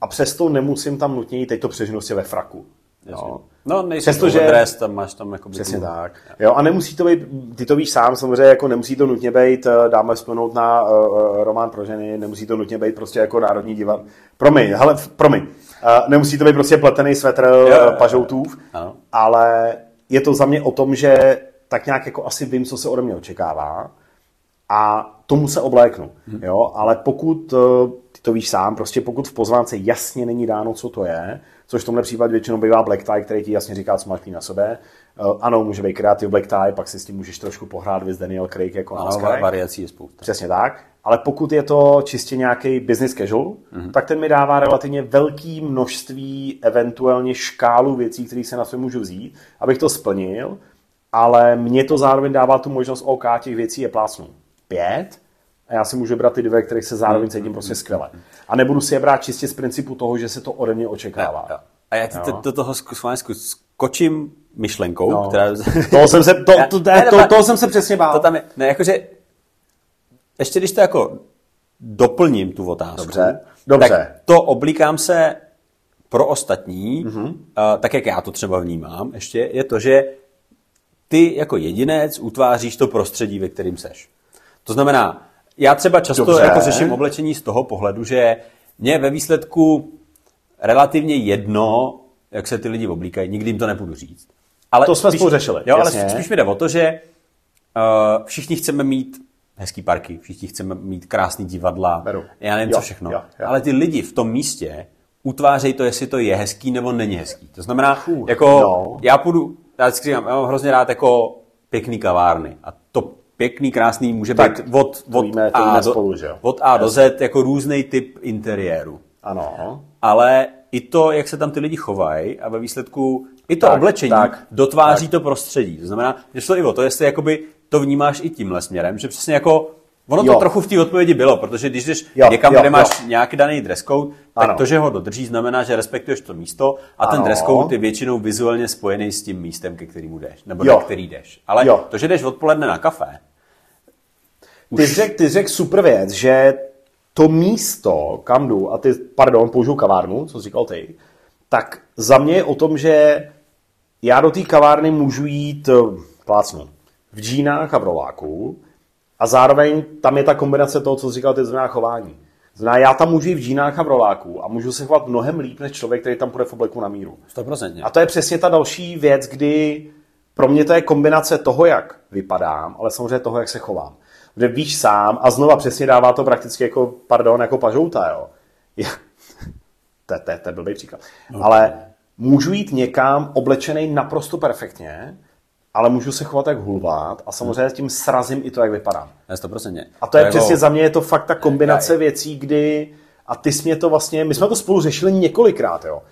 Speaker 1: A přesto nemusím tam nutně jít, teď to přeženu si ve fraku. Jo.
Speaker 2: No, nejsi
Speaker 1: Přestože-
Speaker 2: Přestože... dres, tam máš tam jako
Speaker 1: Přesně tak. Jo, a nemusí to být, ty to víš sám, samozřejmě jako nemusí to nutně být, eh, dáme vzpomenout na uh, román pro ženy, nemusí to nutně být prostě jako národní divan. Promiň, hele, promiň. Nemusí to být prostě pletený svetr
Speaker 2: jo, jo.
Speaker 1: pažoutův,
Speaker 2: Ano.
Speaker 1: ale je to za mě o tom, že tak nějak jako asi vím, co se ode mě očekává a tomu se obléknu.
Speaker 2: Mhm.
Speaker 1: Jo? Ale pokud, eh, ty to víš sám, prostě pokud v pozvánce jasně není dáno, co to je, což v tomhle případě většinou bývá black tie, který ti jasně říká, co máš na sebe. Eh, Ano, může být kreativ black tie, pak si s tím můžeš trošku pohrát, vys Daniel Craig jako na
Speaker 2: Ano, variací je spousta.
Speaker 1: Přesně tak. Ale pokud je to čistě nějaký business casual, mm-hmm. tak ten mi dává relativně velké množství, eventuálně škálu věcí, které se na sebe můžu vzít, abych to splnil, ale mě to zároveň dává tu možnost OK, těch věcí je plásnu pět a já si můžu brát ty dvě, kterých se zároveň cítím prostě skvěle. A nebudu si je brát čistě z principu toho, že se to ode mě očekává.
Speaker 2: Jo. A já ti do toho zku- s vámi zkus, kočím myšlenkou, no. která...
Speaker 1: Toho jsem se, to, to, to, to, toho jsem se přesně bál.
Speaker 2: To tam je, ne, jakože, ještě když to jako doplním tu otázku,
Speaker 1: Dobře, dobře.
Speaker 2: tak to oblíkám se pro ostatní, mm-hmm. uh, tak jak já to třeba vnímám, ještě je to, že ty jako jedinec utváříš to prostředí, ve kterým seš. To znamená, já třeba často
Speaker 1: Dobře.
Speaker 2: jako řeším oblečení z toho pohledu, že mě ve výsledku relativně jedno, jak se ty lidi oblíkají, nikdy jim to nebudu říct. Ale
Speaker 1: To jsme
Speaker 2: spíš,
Speaker 1: spolu řešili,
Speaker 2: Jo, ale
Speaker 1: jasně.
Speaker 2: spíš mi jde o to, že uh, všichni chceme mít hezký parky, všichni chceme mít krásný divadla,
Speaker 1: Beru.
Speaker 2: já nevím,
Speaker 1: Jo,
Speaker 2: co všechno.
Speaker 1: jo, jo.
Speaker 2: Ale ty lidi v tom místě utvářejí to, jestli to je hezký nebo není hezký. To znamená,
Speaker 1: Fuh,
Speaker 2: jako
Speaker 1: no.
Speaker 2: já půjdu, já vždycky říkám, já mám hrozně rád jako pěkný kavárny. A to pěkný, krásný může
Speaker 1: Tak,
Speaker 2: být od, od,
Speaker 1: víme-
Speaker 2: A do,
Speaker 1: spolu, že
Speaker 2: od A do Z jako různý typ interiéru.
Speaker 1: Ano.
Speaker 2: Ale i to, jak se tam ty lidi chovají a ve výsledku i to
Speaker 1: Tak,
Speaker 2: oblečení
Speaker 1: tak,
Speaker 2: dotváří to prostředí. To znamená, že šlo i o to, jestli jakoby to vnímáš i tímhle směrem, že přesně jako Ono to
Speaker 1: Jo.
Speaker 2: trochu v té odpovědi bylo, protože když jdeš
Speaker 1: Jo,
Speaker 2: někam,
Speaker 1: jo,
Speaker 2: kde máš
Speaker 1: jo.
Speaker 2: nějaký daný dress code, tak
Speaker 1: Ano.
Speaker 2: to, že ho dodržíš, znamená, že respektuješ to místo a ten
Speaker 1: Ano.
Speaker 2: dress code je většinou vizuálně spojený s tím místem, ke kterému jdeš, nebo
Speaker 1: Jo.
Speaker 2: na který jdeš. Ale
Speaker 1: Jo.
Speaker 2: to, že jdeš odpoledne na kafe,
Speaker 1: Ty jsi řekl ty řekl super věc, že to místo, kam jdu, a ty, pardon, použiju kavárnu, co jsi říkal ty, tak za mě je o tom, že já do té kavárny můžu jít eh, plácnu v džínách a v roláku a zároveň tam je ta kombinace toho, co jsi říkal, ty znamená chování. Znamená, já tam můžu jít v džínách a v roláku a můžu se chovat mnohem líp než člověk, který tam půjde v obleku na míru.
Speaker 2: 100%.
Speaker 1: A to je přesně ta další věc, kdy pro mě to je kombinace toho, jak vypadám, ale samozřejmě toho, jak se chovám. Kde víš sám a znova přesně dává to prakticky jako, pardon, jako pažouta, jo. Je- To je- to je to je blbý příklad. Ale můžu jít někam oblečený naprosto perfektně, ale můžu se chovat jak hulvát a samozřejmě tím srazím i to, jak vypadám.
Speaker 2: Ne, 100%.
Speaker 1: A to je
Speaker 2: jako-
Speaker 1: přesně za mě je to fakt ta kombinace věcí, kdy a ty jsi mě to vlastně, my jsme to spolu řešili několikrát, jo.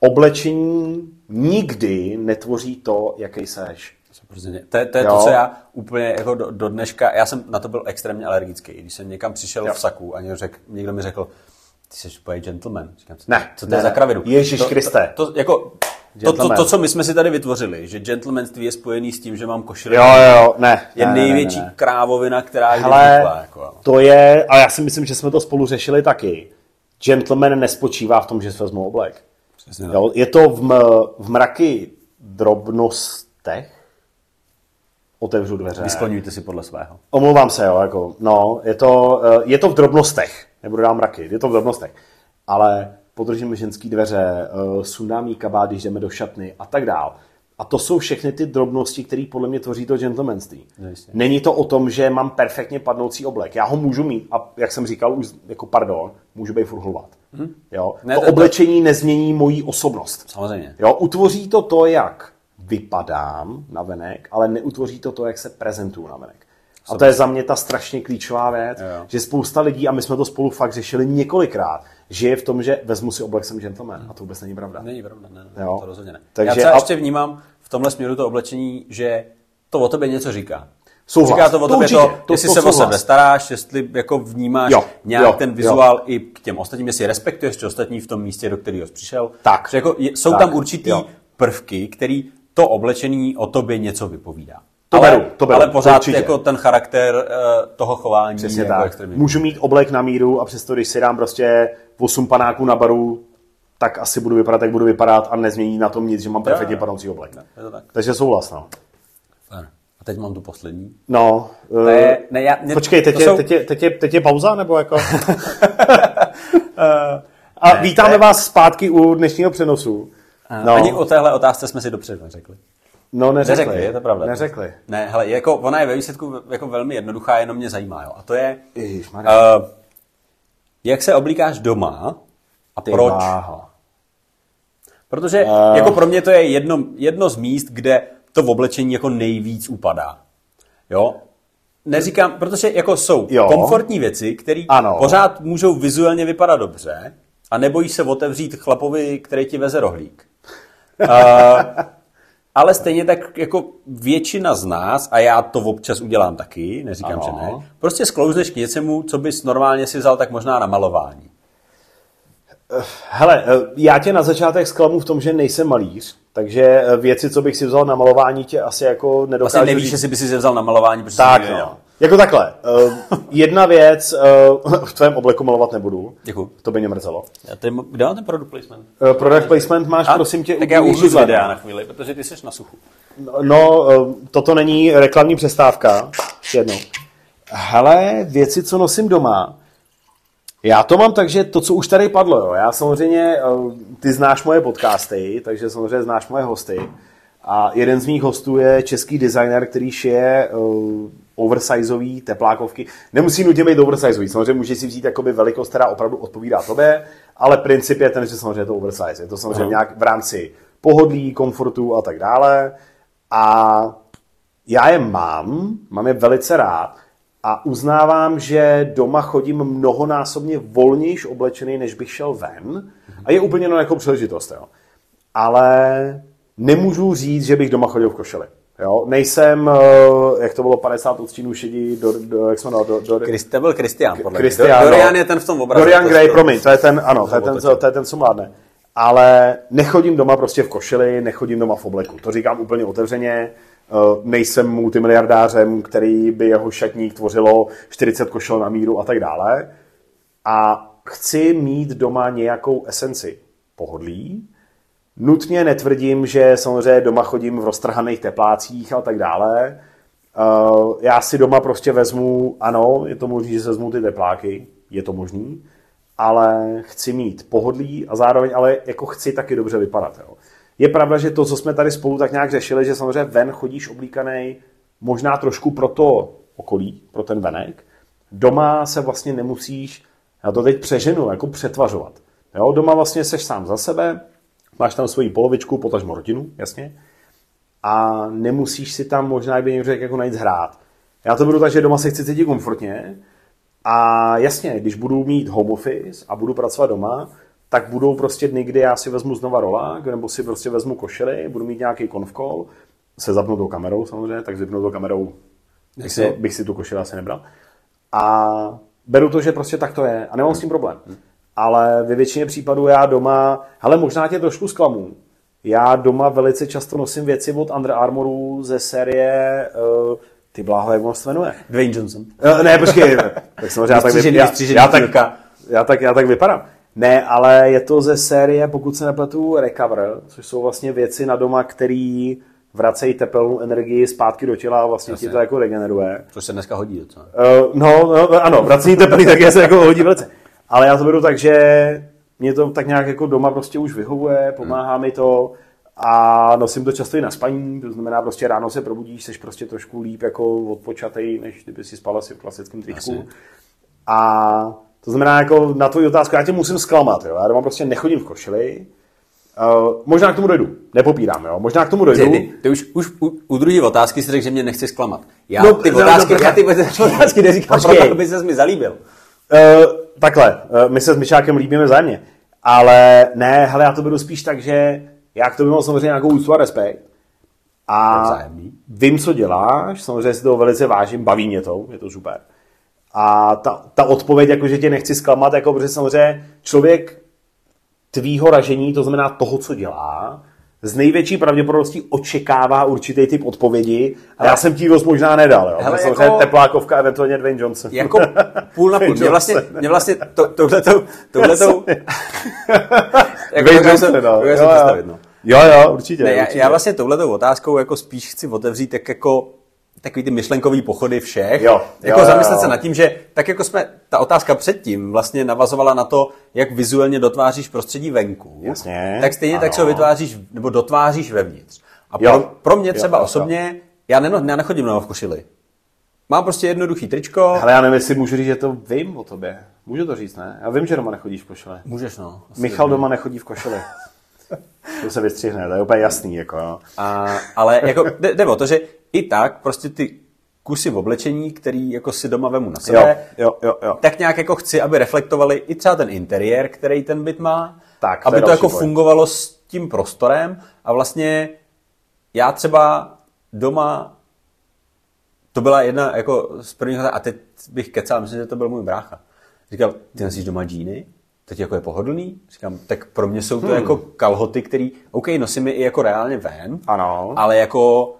Speaker 1: Oblečení nikdy netvoří to, jaký seš.
Speaker 2: To je, to, je
Speaker 1: Jo.
Speaker 2: to, co já úplně jako do, do dneška, já jsem na to byl extrémně alergický. Když jsem někam přišel
Speaker 1: Jo.
Speaker 2: v saku a někdo, řek, někdo mi řekl, ty jsi úplně gentleman. Říkám, co,
Speaker 1: Ne,
Speaker 2: co to
Speaker 1: ne,
Speaker 2: je za
Speaker 1: ne.
Speaker 2: kravidu?
Speaker 1: Ježíš
Speaker 2: to,
Speaker 1: Kriste.
Speaker 2: To, to, jako, to, to, to, co my jsme si tady vytvořili, že gentlemanství je spojený s tím, že mám košili,
Speaker 1: Jo, jo, jo, ne.
Speaker 2: je
Speaker 1: ne, ne, ne,
Speaker 2: největší
Speaker 1: ne.
Speaker 2: krávovina, která
Speaker 1: Hele,
Speaker 2: vznikla. Jako,
Speaker 1: to je, a já si myslím, že jsme to spolu řešili taky. Gentleman nespočívá v tom, že se vezmu oblek.
Speaker 2: Přesně.
Speaker 1: Jo, je to v, m, v mraky drobnostech. Otevřu dveře.
Speaker 2: Vyskloňujte si podle svého.
Speaker 1: Omlouvám se, jo, jako, no, je to, eh, je to v drobnostech, nebudu dám mraky, je to v drobnostech, ale podržíme ženský dveře, eh, sundám jí kabát, když jdeme do šatny a tak dál. A to jsou všechny ty drobnosti, které podle mě tvoří to gentlemanství.
Speaker 2: No, jistě.
Speaker 1: Není to o tom, že mám perfektně padnoucí oblek. Já ho můžu mít a jak jsem říkal, už jako pardon, můžu být furt hulvat. Jo?
Speaker 2: Ne,
Speaker 1: to
Speaker 2: to- to-
Speaker 1: oblečení nezmění moji osobnost.
Speaker 2: Samozřejmě.
Speaker 1: Jo, utvoří to to, jak vypadám na venek, ale neutvoří to to, jak se prezentuju na venek. A to je za mě ta strašně klíčová věc,
Speaker 2: Jo, jo.
Speaker 1: že spousta lidí, a my jsme to spolu fakt řešili několikrát, žije v tom, že vezmu si oblek, jsem gentleman. A to vůbec není pravda.
Speaker 2: Není pravda, ne, ne,
Speaker 1: Jo.
Speaker 2: to rozhodně ne.
Speaker 1: Takže
Speaker 2: Já třeba
Speaker 1: a-
Speaker 2: ještě vnímám v tomhle směru to oblečení, že to o tobě něco říká.
Speaker 1: Souhlas.
Speaker 2: Říká to o
Speaker 1: To
Speaker 2: tobě
Speaker 1: určitě,
Speaker 2: to,
Speaker 1: to-
Speaker 2: jestli
Speaker 1: to
Speaker 2: se o sebe staráš, jestli jako vnímáš
Speaker 1: Jo,
Speaker 2: nějak
Speaker 1: jo,
Speaker 2: ten
Speaker 1: jo.
Speaker 2: vizuál i k těm ostatním, jestli respektuješ ty ostatní v tom místě, do kterého jsi přišel.
Speaker 1: Tak.
Speaker 2: Že jako je, jsou
Speaker 1: Tak,
Speaker 2: tam určitý
Speaker 1: jo.
Speaker 2: prvky, který to oblečení o tobě něco vypovídá.
Speaker 1: To
Speaker 2: ale,
Speaker 1: beru, to beru,
Speaker 2: ale pořád
Speaker 1: určitě.
Speaker 2: jako ten charakter uh, toho chování
Speaker 1: Přesně
Speaker 2: je jako
Speaker 1: tak.
Speaker 2: extrémně.
Speaker 1: Můžu mít oblek na míru a přesto, když si dám prostě 8 panáků na baru, tak asi budu vypadat, jak budu vypadat a nezmění na tom nic, že mám perfektně padoucí oblek.
Speaker 2: Je to tak.
Speaker 1: Takže souhlas, no.
Speaker 2: A teď mám tu poslední.
Speaker 1: No,
Speaker 2: To je, ne, já, mě,
Speaker 1: Počkej, teď
Speaker 2: to
Speaker 1: je,
Speaker 2: jsou-
Speaker 1: teď, je, teď, je, teď je pauza, nebo jako? A
Speaker 2: Ne,
Speaker 1: vítáme
Speaker 2: to je-
Speaker 1: vás zpátky u dnešního přenosu.
Speaker 2: No. Ani o téhle otázce jsme si dopředu neřekli.
Speaker 1: no neřekli.
Speaker 2: Neřekli, je to pravda.
Speaker 1: Neřekli.
Speaker 2: Ne, hele, jako, ona je ve výsledku jako velmi jednoduchá, jenom mě zajímá, jo. A to je,
Speaker 1: Ježišmarja.
Speaker 2: uh, jak se oblíkáš doma a
Speaker 1: Ty
Speaker 2: proč?
Speaker 1: bláho.
Speaker 2: Protože
Speaker 1: Eh.
Speaker 2: jako pro mě to je jedno, jedno z míst, kde to v oblečení jako nejvíc upadá. Jo? Neříkám, protože jako jsou
Speaker 1: Jo.
Speaker 2: komfortní věci, které pořád můžou vizuálně vypadat dobře a nebojíš se otevřít chlapovi, který ti veze rohlík. Uh, ale stejně tak jako většina z nás, a já to občas udělám taky, neříkám,
Speaker 1: Ano.
Speaker 2: že ne, prostě sklouzneš k něčemu, co bys normálně si vzal tak možná na malování.
Speaker 1: Hele, eh, já tě na začátek zklamu v tom, že nejsem malíř, Takže eh, věci, co bych si vzal na malování, tě asi jako nedokážu
Speaker 2: Vlastně nevíš,
Speaker 1: říct.
Speaker 2: jestli by si vzal na malování, protože
Speaker 1: Tak,
Speaker 2: jsi
Speaker 1: no. Jako takhle. Uh, jedna věc, uh, v tvém obleku malovat nebudu.
Speaker 2: Děkuju.
Speaker 1: To by mě mrzelo.
Speaker 2: Já tady, kde mám ten product placement?
Speaker 1: Uh, product placement máš, prosím tě,
Speaker 2: tak já z
Speaker 1: zle.
Speaker 2: videa na chvíli, protože ty jsi na suchu.
Speaker 1: No, uh, toto není reklamní přestávka. Ještě jednou. Hele, věci, co nosím doma. Já to mám tak, že to, co už tady padlo, jo. Já samozřejmě, uh, ty znáš moje podcasty, takže samozřejmě znáš moje hosty. A jeden z mých hostů je český designer, který šije uh, oversizeový teplákovky. Nemusí nutně být oversizeový, samozřejmě můžeš si vzít jakoby velikost, která opravdu odpovídá tobě, ale princip je ten, že samozřejmě je to oversize. Je to samozřejmě
Speaker 2: Aha.
Speaker 1: nějak v rámci pohodlí, komfortu a tak dále. A já je mám, mám je velice rád a uznávám, že doma chodím mnohonásobně volnějš oblečený, než bych šel ven. A je úplně no jako příležitost, jo. Ale nemůžu říct, že bych doma chodil v košeli. Jo? Nejsem, eh, jak to bylo, 50 odstínů šedí, do, do, jak jsme no, do, do,
Speaker 2: Chris, to byl Christian, podle mě.
Speaker 1: Christian,
Speaker 2: Dorian
Speaker 1: no.
Speaker 2: je ten v tom obrazu.
Speaker 1: Dorian
Speaker 2: To-
Speaker 1: Gray, promiň, to je ten, ano, to je ten, to je ten, co mládne. Ale nechodím doma prostě v košili, nechodím doma v obleku. To říkám úplně otevřeně. Eh, Nejsem multimiliardářem, který by jeho šatník tvořilo 40 košel na míru a tak dále. A chci mít doma nějakou esenci pohodlí. Nutně netvrdím, že samozřejmě doma chodím v roztrhaných teplácích a tak dále. Uh, já si doma prostě vezmu, ano, je to možné, že se vezmu ty tepláky, je to možný, ale chci mít pohodlí a zároveň ale jako chci taky dobře vypadat. Jo. Je pravda, že to, co jsme tady spolu tak nějak řešili, že samozřejmě ven chodíš oblíkaný možná trošku pro to okolí, pro ten venek. Doma se vlastně nemusíš, já to teď přeženu, jako přetvařovat. Jo, doma vlastně seš sám za sebe, máš tam svoji polovičku, potažmo rodinu, jasně, a nemusíš si tam možná, by někdo řekl, jako najít hrát. Já to budu tak, že doma se chci cítit komfortně a jasně, když budu mít home office a budu pracovat doma, tak budou prostě dny, kdy já si vezmu znova rolák, nebo si prostě vezmu košily, budu mít nějaký konfkol, se zapnutou kamerou samozřejmě, tak s vypnutou kamerou bych si, bych si tu košili asi nebral. A beru to, že prostě tak to je a nemám s tím problém. Ale ve většině případů já doma, hele, možná tě trošku zklamu, já doma velice často nosím věci od Under Armouru ze série, uh, ty bláho, jak on se jmenuje?
Speaker 2: Dwayne Johnson.
Speaker 1: Uh, ne, počkej, tak samozřejmě já tak, já, já, tak, já, tak, já tak vypadám. Ne, ale je to ze série, pokud se nepletu, Recover, což jsou vlastně věci na doma, který vracejí tepelnou energii zpátky do těla a vlastně ti to jako regeneruje.
Speaker 2: Což se dneska hodí docela.
Speaker 1: Uh, no, no, ano, vracení teplný taky se jako hodí velice. Ale já to beru tak, že mě to tak nějak jako doma prostě už vyhovuje, pomáhá mi to a nosím to často i na spaní, to znamená prostě ráno se probudíš, seš prostě trošku líp jako odpočatej, než kdyby si spal asi v klasickém tričku. A to znamená jako na tvoji otázku, já tě musím zklamat, jo? já doma prostě nechodím v košili, Uh, možná k tomu dojdu, nepopírám, jo? možná k tomu dojdu.
Speaker 2: Ty, ty, ty už, už u, u druhé otázky si řekl, že mě nechci zklamat. Já
Speaker 1: No,
Speaker 2: ty
Speaker 1: no,
Speaker 2: otázky,
Speaker 1: no,
Speaker 2: já ty otázky neříkám proto, aby ses mi zalíbil.
Speaker 1: Uh, takhle, uh, my se s Myšákem líbíme vzájemně. Ale ne, hele, já to beru spíš tak, že já k tobě mám samozřejmě nějakou úctu a respekt. A vím, co děláš, samozřejmě si toho velice vážím, baví mě to, je to super. A ta, ta odpověď, jako že tě nechci zklamat, jako protože samozřejmě člověk tvýho ražení, to znamená toho, co dělá, z největší pravděpodobností očekává určitý typ odpovědi a já jsem ti dost možná nedal. Jo?
Speaker 2: Hele,
Speaker 1: Hele,
Speaker 2: jako-
Speaker 1: teplákovka, eventuálně Dwayne Johnson.
Speaker 2: Jako půl na půl. Mě vlastně, mě vlastně to, touhletou, touhletou, jako
Speaker 1: Dwayne Johnson, no.
Speaker 2: se
Speaker 1: Jo, jo.
Speaker 2: no.
Speaker 1: Jo, jo, určitě.
Speaker 2: Ne, já,
Speaker 1: určitě.
Speaker 2: já vlastně touhletou otázkou jako spíš chci otevřít tak jako takový ty myšlenkový pochody všech.
Speaker 1: Jo,
Speaker 2: jako
Speaker 1: jo,
Speaker 2: zamyslet
Speaker 1: jo.
Speaker 2: se nad tím, že tak jako jsme, ta otázka předtím vlastně navazovala na to, jak vizuálně dotváříš prostředí venku.
Speaker 1: Jasně,
Speaker 2: Tak stejně tak
Speaker 1: ano.
Speaker 2: se ho vytváříš, nebo dotváříš vevnitř. A
Speaker 1: Jo,
Speaker 2: pro, pro mě
Speaker 1: jo,
Speaker 2: třeba
Speaker 1: jo,
Speaker 2: osobně, já, neno, já nechodím doma v košili. Mám prostě jednoduchý tričko.
Speaker 1: Ale já nevím, jestli můžu říct, že to vím o tobě. Můžu to říct, ne? Já vím, že doma nechodíš v košile.
Speaker 2: Můžeš no.
Speaker 1: Michal doma nechodí v košili. To se vystřihne, to je úplně jasný. Jako, no.
Speaker 2: A, ale jako, jde, jde o to, že i tak prostě ty kusy v oblečení, který jako si doma vemu na sebe,
Speaker 1: Jo, jo, jo, jo.
Speaker 2: tak nějak jako chci, aby reflektovali i třeba ten interiér, který ten byt má,
Speaker 1: Tak, to
Speaker 2: aby to jako
Speaker 1: point.
Speaker 2: fungovalo s tím prostorem a vlastně já třeba doma to byla jedna jako z prvních a teď bych kecal, myslím, že to byl můj brácha. Říkal, ty nosíš doma džíny? teď jako je pohodlný? Říkám, tak pro mě jsou to hmm. jako kalhoty, který, OK, nosím je i jako reálně ven,
Speaker 1: Ano.
Speaker 2: ale jako,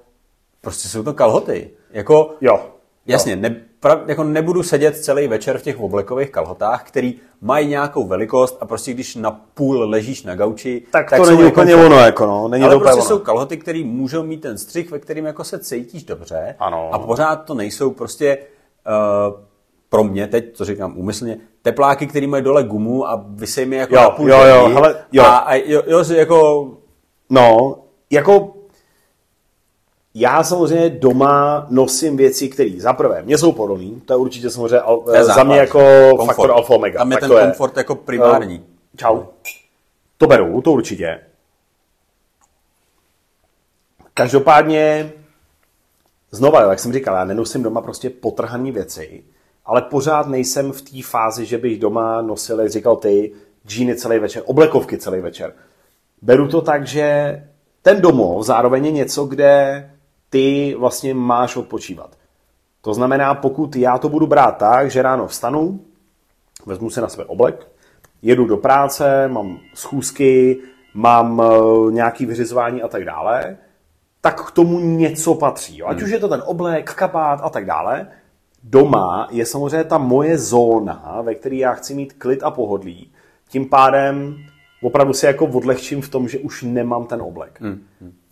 Speaker 2: prostě jsou to kalhoty. Jako,
Speaker 1: Jo.
Speaker 2: Jasně, ne, pra, jako nebudu sedět celý večer v těch oblekových kalhotách, který mají nějakou velikost a prostě když na půl ležíš na gauči,
Speaker 1: Tak, to
Speaker 2: jsou
Speaker 1: není
Speaker 2: jako
Speaker 1: úplně
Speaker 2: komfort-
Speaker 1: ono, jako no. Není
Speaker 2: ale
Speaker 1: to
Speaker 2: prostě
Speaker 1: ono.
Speaker 2: jsou kalhoty, které můžou mít ten střih, ve kterým jako se cítíš dobře.
Speaker 1: Ano.
Speaker 2: A pořád to nejsou prostě uh, pro mě teď, to říkám úmyslně, tepláky, které mají dole gumu a vysej mi jako
Speaker 1: Jo,
Speaker 2: na půl
Speaker 1: jo, jo, hele, jo.
Speaker 2: A, a jo, jo, jako
Speaker 1: No, jako já samozřejmě doma nosím věci, které za prvé mě jsou podobné, to je určitě samozřejmě al,
Speaker 2: je
Speaker 1: za mě jako
Speaker 2: Komfort.
Speaker 1: faktor alfa omega.
Speaker 2: Tam je
Speaker 1: tak
Speaker 2: ten komfort jako primární.
Speaker 1: Čau. To beru, to určitě. Každopádně, znova, jak jsem říkal, já nenosím doma prostě potrhané věci, ale pořád nejsem v té fázi, že bych doma nosil, jak říkal ty, džíny celý večer, oblekovky celý večer. Beru to tak, že ten domov zároveň je něco, kde ty vlastně máš odpočívat. To znamená, pokud já to budu brát tak, že ráno vstanu, vezmu si na sebe oblek, jedu do práce, mám schůzky, mám eh, nějaký vyřizování a tak dále, tak k tomu něco patří. Jo? Ať už je to ten oblek, kabát a tak dále. Doma je samozřejmě ta moje zóna, ve které já chci mít klid a pohodlí. Tím pádem opravdu si jako odlehčím v tom, že už nemám ten oblek.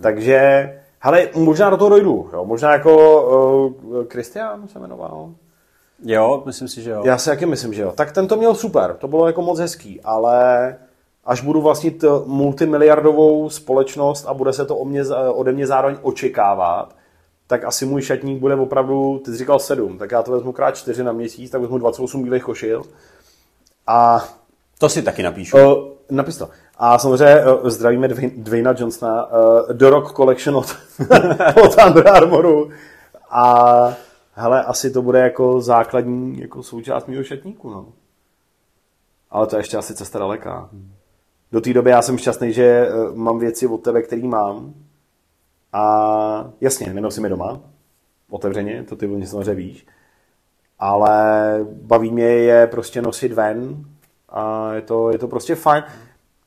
Speaker 1: Takže, hele, možná do toho dojdu. Jo? Možná jako Kristián se jmenoval.
Speaker 2: Jo, myslím si, že jo.
Speaker 1: Já si taky myslím, že jo. Tak ten to měl super, to bylo jako moc hezký, ale až budu vlastnit eh, multimiliardovou společnost a bude se to o mě, ode mě zároveň očekávat, tak asi můj šatník bude opravdu, ty jsi říkal sedm, tak já to vezmu krát čtyři na měsíc, tak vezmu 28 bílých košil. A
Speaker 2: To si taky napíšu.
Speaker 1: uh, napis to. A samozřejmě uh, zdravíme Dwayna Johnsona, uh, The Rock Collection od, od Under Armouru. A hele, asi to bude jako základní jako součást mého šatníku, no. Ale to je ještě asi cesta daleká. Do té doby já jsem šťastný, že eh, mám věci od tebe, který mám. A jasně, nenosím je doma, otevřeně, to ty mě samozřejmě víš. Ale baví mě je prostě nosit ven a je to, je to prostě fajn.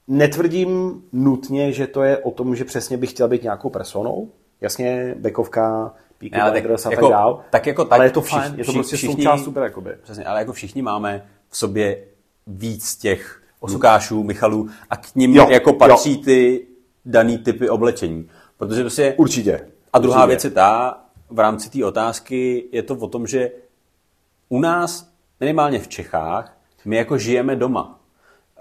Speaker 1: Netvrdím nutně, že to je o tom, že přesně bych chtěl být nějakou personou. Jasně, bekovka, Peaky
Speaker 2: Ne, ale tak
Speaker 1: a
Speaker 2: jako-
Speaker 1: tak dál.
Speaker 2: tak jako tak
Speaker 1: ale je to
Speaker 2: všichni-
Speaker 1: fajn, je to prostě
Speaker 2: všichni-
Speaker 1: součást super, jakoby.
Speaker 2: Přesně, ale jako všichni máme v sobě víc těch osukášů, Michalů a k ním
Speaker 1: Jo,
Speaker 2: jako
Speaker 1: jo.
Speaker 2: patří ty daný typy oblečení. Protože prostě...
Speaker 1: Určitě.
Speaker 2: A druhá
Speaker 1: Určitě.
Speaker 2: věc je ta, v rámci té otázky je to o tom, že u nás, minimálně v Čechách, my jako žijeme doma.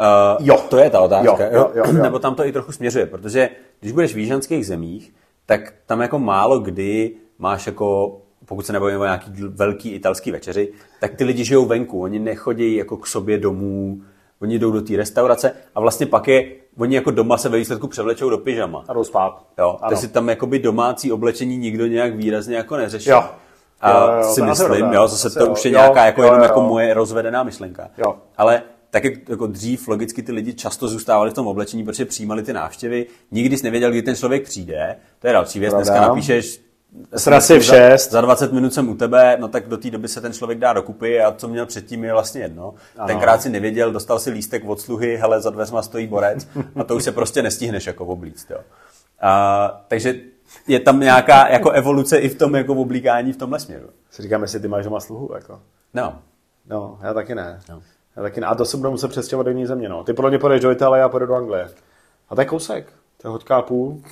Speaker 2: Uh,
Speaker 1: Jo.
Speaker 2: To je ta otázka.
Speaker 1: Jo, jo, jo, jo.
Speaker 2: Nebo tam to i trochu směřuje, protože když budeš v jižanských zemích, tak tam jako málo kdy máš jako, pokud se nebavíme o nějaký velký italský večeři, tak ty lidi žijou venku, oni nechodí jako k sobě domů, oni jdou do té restaurace a vlastně pak je, oni jako doma se ve výsledku převlečou do pyžama.
Speaker 1: A jdou spát.
Speaker 2: Jo,
Speaker 1: Ano.
Speaker 2: takže tam jakoby domácí oblečení nikdo nějak výrazně jako neřeší.
Speaker 1: Jo.
Speaker 2: A
Speaker 1: Jo, jo,
Speaker 2: si myslím,
Speaker 1: dobré.
Speaker 2: jo, zase
Speaker 1: Asi
Speaker 2: to
Speaker 1: jo.
Speaker 2: už je
Speaker 1: Jo,
Speaker 2: nějaká jako
Speaker 1: jo,
Speaker 2: jenom
Speaker 1: jo.
Speaker 2: jako moje rozvedená myšlenka.
Speaker 1: Jo.
Speaker 2: Ale tak jak jako dřív logicky ty lidi často zůstávali v tom oblečení, protože přijímali ty návštěvy, nikdy jsi nevěděl, kdy ten člověk přijde. To je další věc. Dneska napíšeš
Speaker 1: Srasi v
Speaker 2: za-
Speaker 1: šest.
Speaker 2: Za 20 minut jsem u tebe, no tak do té doby se ten člověk dá dokupy a co měl předtím je vlastně jedno.
Speaker 1: Ano.
Speaker 2: Tenkrát si nevěděl, dostal si lístek od sluhy, hele, za dveřma stojí borec a to už se prostě nestihneš jako oblíct. Jo. A, takže je tam nějaká jako evoluce i v tom jako oblíkání v tomhle směru.
Speaker 1: Si říkám, jestli ty máš doma sluhu, jako.
Speaker 2: No,
Speaker 1: No, já taky ne.
Speaker 2: No.
Speaker 1: Já taky ne. A to se budu muset přestěhovat do jiné země, no. Ty podle mě půjdeš do Itálie, já půjdu do Anglie. A to je kousek. To je hoďka a půl.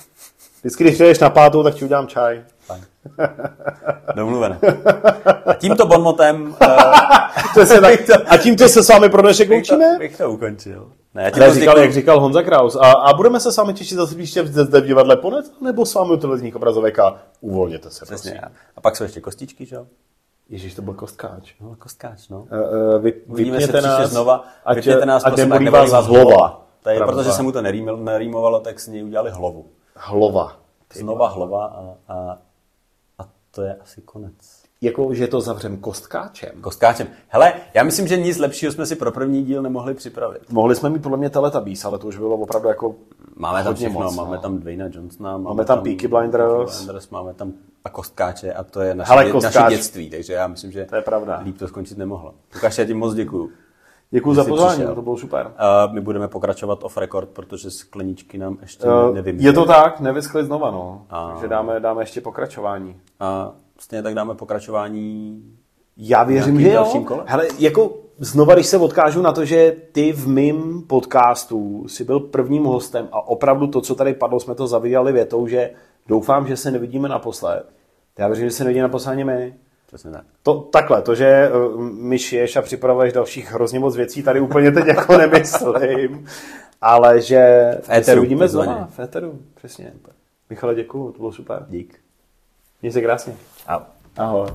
Speaker 1: Vždycky, když přijdeš na pátou, tak ti udělám čaj.
Speaker 2: fajn. Domluvené. A tímto bonmotem uh,
Speaker 1: tak. A tímto se s vámi pro dnešek loučíme.
Speaker 2: bych to ukončil. Ne, já ti
Speaker 1: Jak
Speaker 2: moc
Speaker 1: říkal, jak říkal Honza Kraus. A, a budeme se s vámi těšit zase příště zde, zde v divadle Ponec, nebo s vámi u televizních obrazovek a uvolněte se.
Speaker 2: Přesně. A pak jsou ještě kostičky, že jo?
Speaker 1: Ježíš, to byl kostkáč.
Speaker 2: No, kostkáč, no.
Speaker 1: Uh, vy,
Speaker 2: Uvidíme se
Speaker 1: nás,
Speaker 2: znova.
Speaker 1: ať,
Speaker 2: Vypněte nás,
Speaker 1: ať
Speaker 2: prosím,
Speaker 1: nebolí vás hlava.
Speaker 2: To je,
Speaker 1: Pravda.
Speaker 2: protože se mu to nerýmil- nerýmovalo, tak s něj udělali hlavu.
Speaker 1: Hlava.
Speaker 2: Znova hlava a, a, a to je asi konec.
Speaker 1: Jako, že to zavřem kostkáčem.
Speaker 2: Kostkáčem. Hele, já myslím, že nic lepšího jsme si pro první díl nemohli připravit.
Speaker 1: Mohli jsme mít podle mě Teletubbies, ale to už bylo opravdu jako
Speaker 2: Máme tam
Speaker 1: hodně
Speaker 2: všechno,
Speaker 1: moc,
Speaker 2: máme
Speaker 1: no.
Speaker 2: tam Dwayna Johnsona, máme,
Speaker 1: Máme tam Peaky Blinders.
Speaker 2: Blinders, máme tam a kostkáče a to je naše,
Speaker 1: Hele, kostkáč.
Speaker 2: naše dětství, takže já myslím, že
Speaker 1: To je pravda.
Speaker 2: líp to skončit nemohlo. Lukáš, já ti moc děkuju.
Speaker 1: Děkuji za pozvání, to bylo super.
Speaker 2: A my budeme pokračovat off record, protože skleničky nám ještě
Speaker 1: Uh,
Speaker 2: nevím.
Speaker 1: je to tak, nevyskli znova, no.
Speaker 2: A-
Speaker 1: Takže dáme, dáme ještě pokračování.
Speaker 2: A stejně tak dáme pokračování
Speaker 1: Já věřím, že jo.
Speaker 2: kole?
Speaker 1: Hele, jako znova, když se odkážu na to, že ty v mým podcastu si byl prvním hostem a opravdu to, co tady padlo, jsme to zavíjali větou, že doufám, že se nevidíme naposled. Já věřím, že se nevidíme naposled ani my.
Speaker 2: Přesně tak.
Speaker 1: To, takhle, to, že uh, mi šiješ a připravuješ dalších hrozně moc věcí, tady úplně teď jako nemyslím, ale že
Speaker 2: V éteru,
Speaker 1: se uvidíme v éteru, přesně. Michale, děkuju, to bylo super.
Speaker 2: Dík.
Speaker 1: Měj se krásně.
Speaker 2: Čau.
Speaker 1: Ahoj.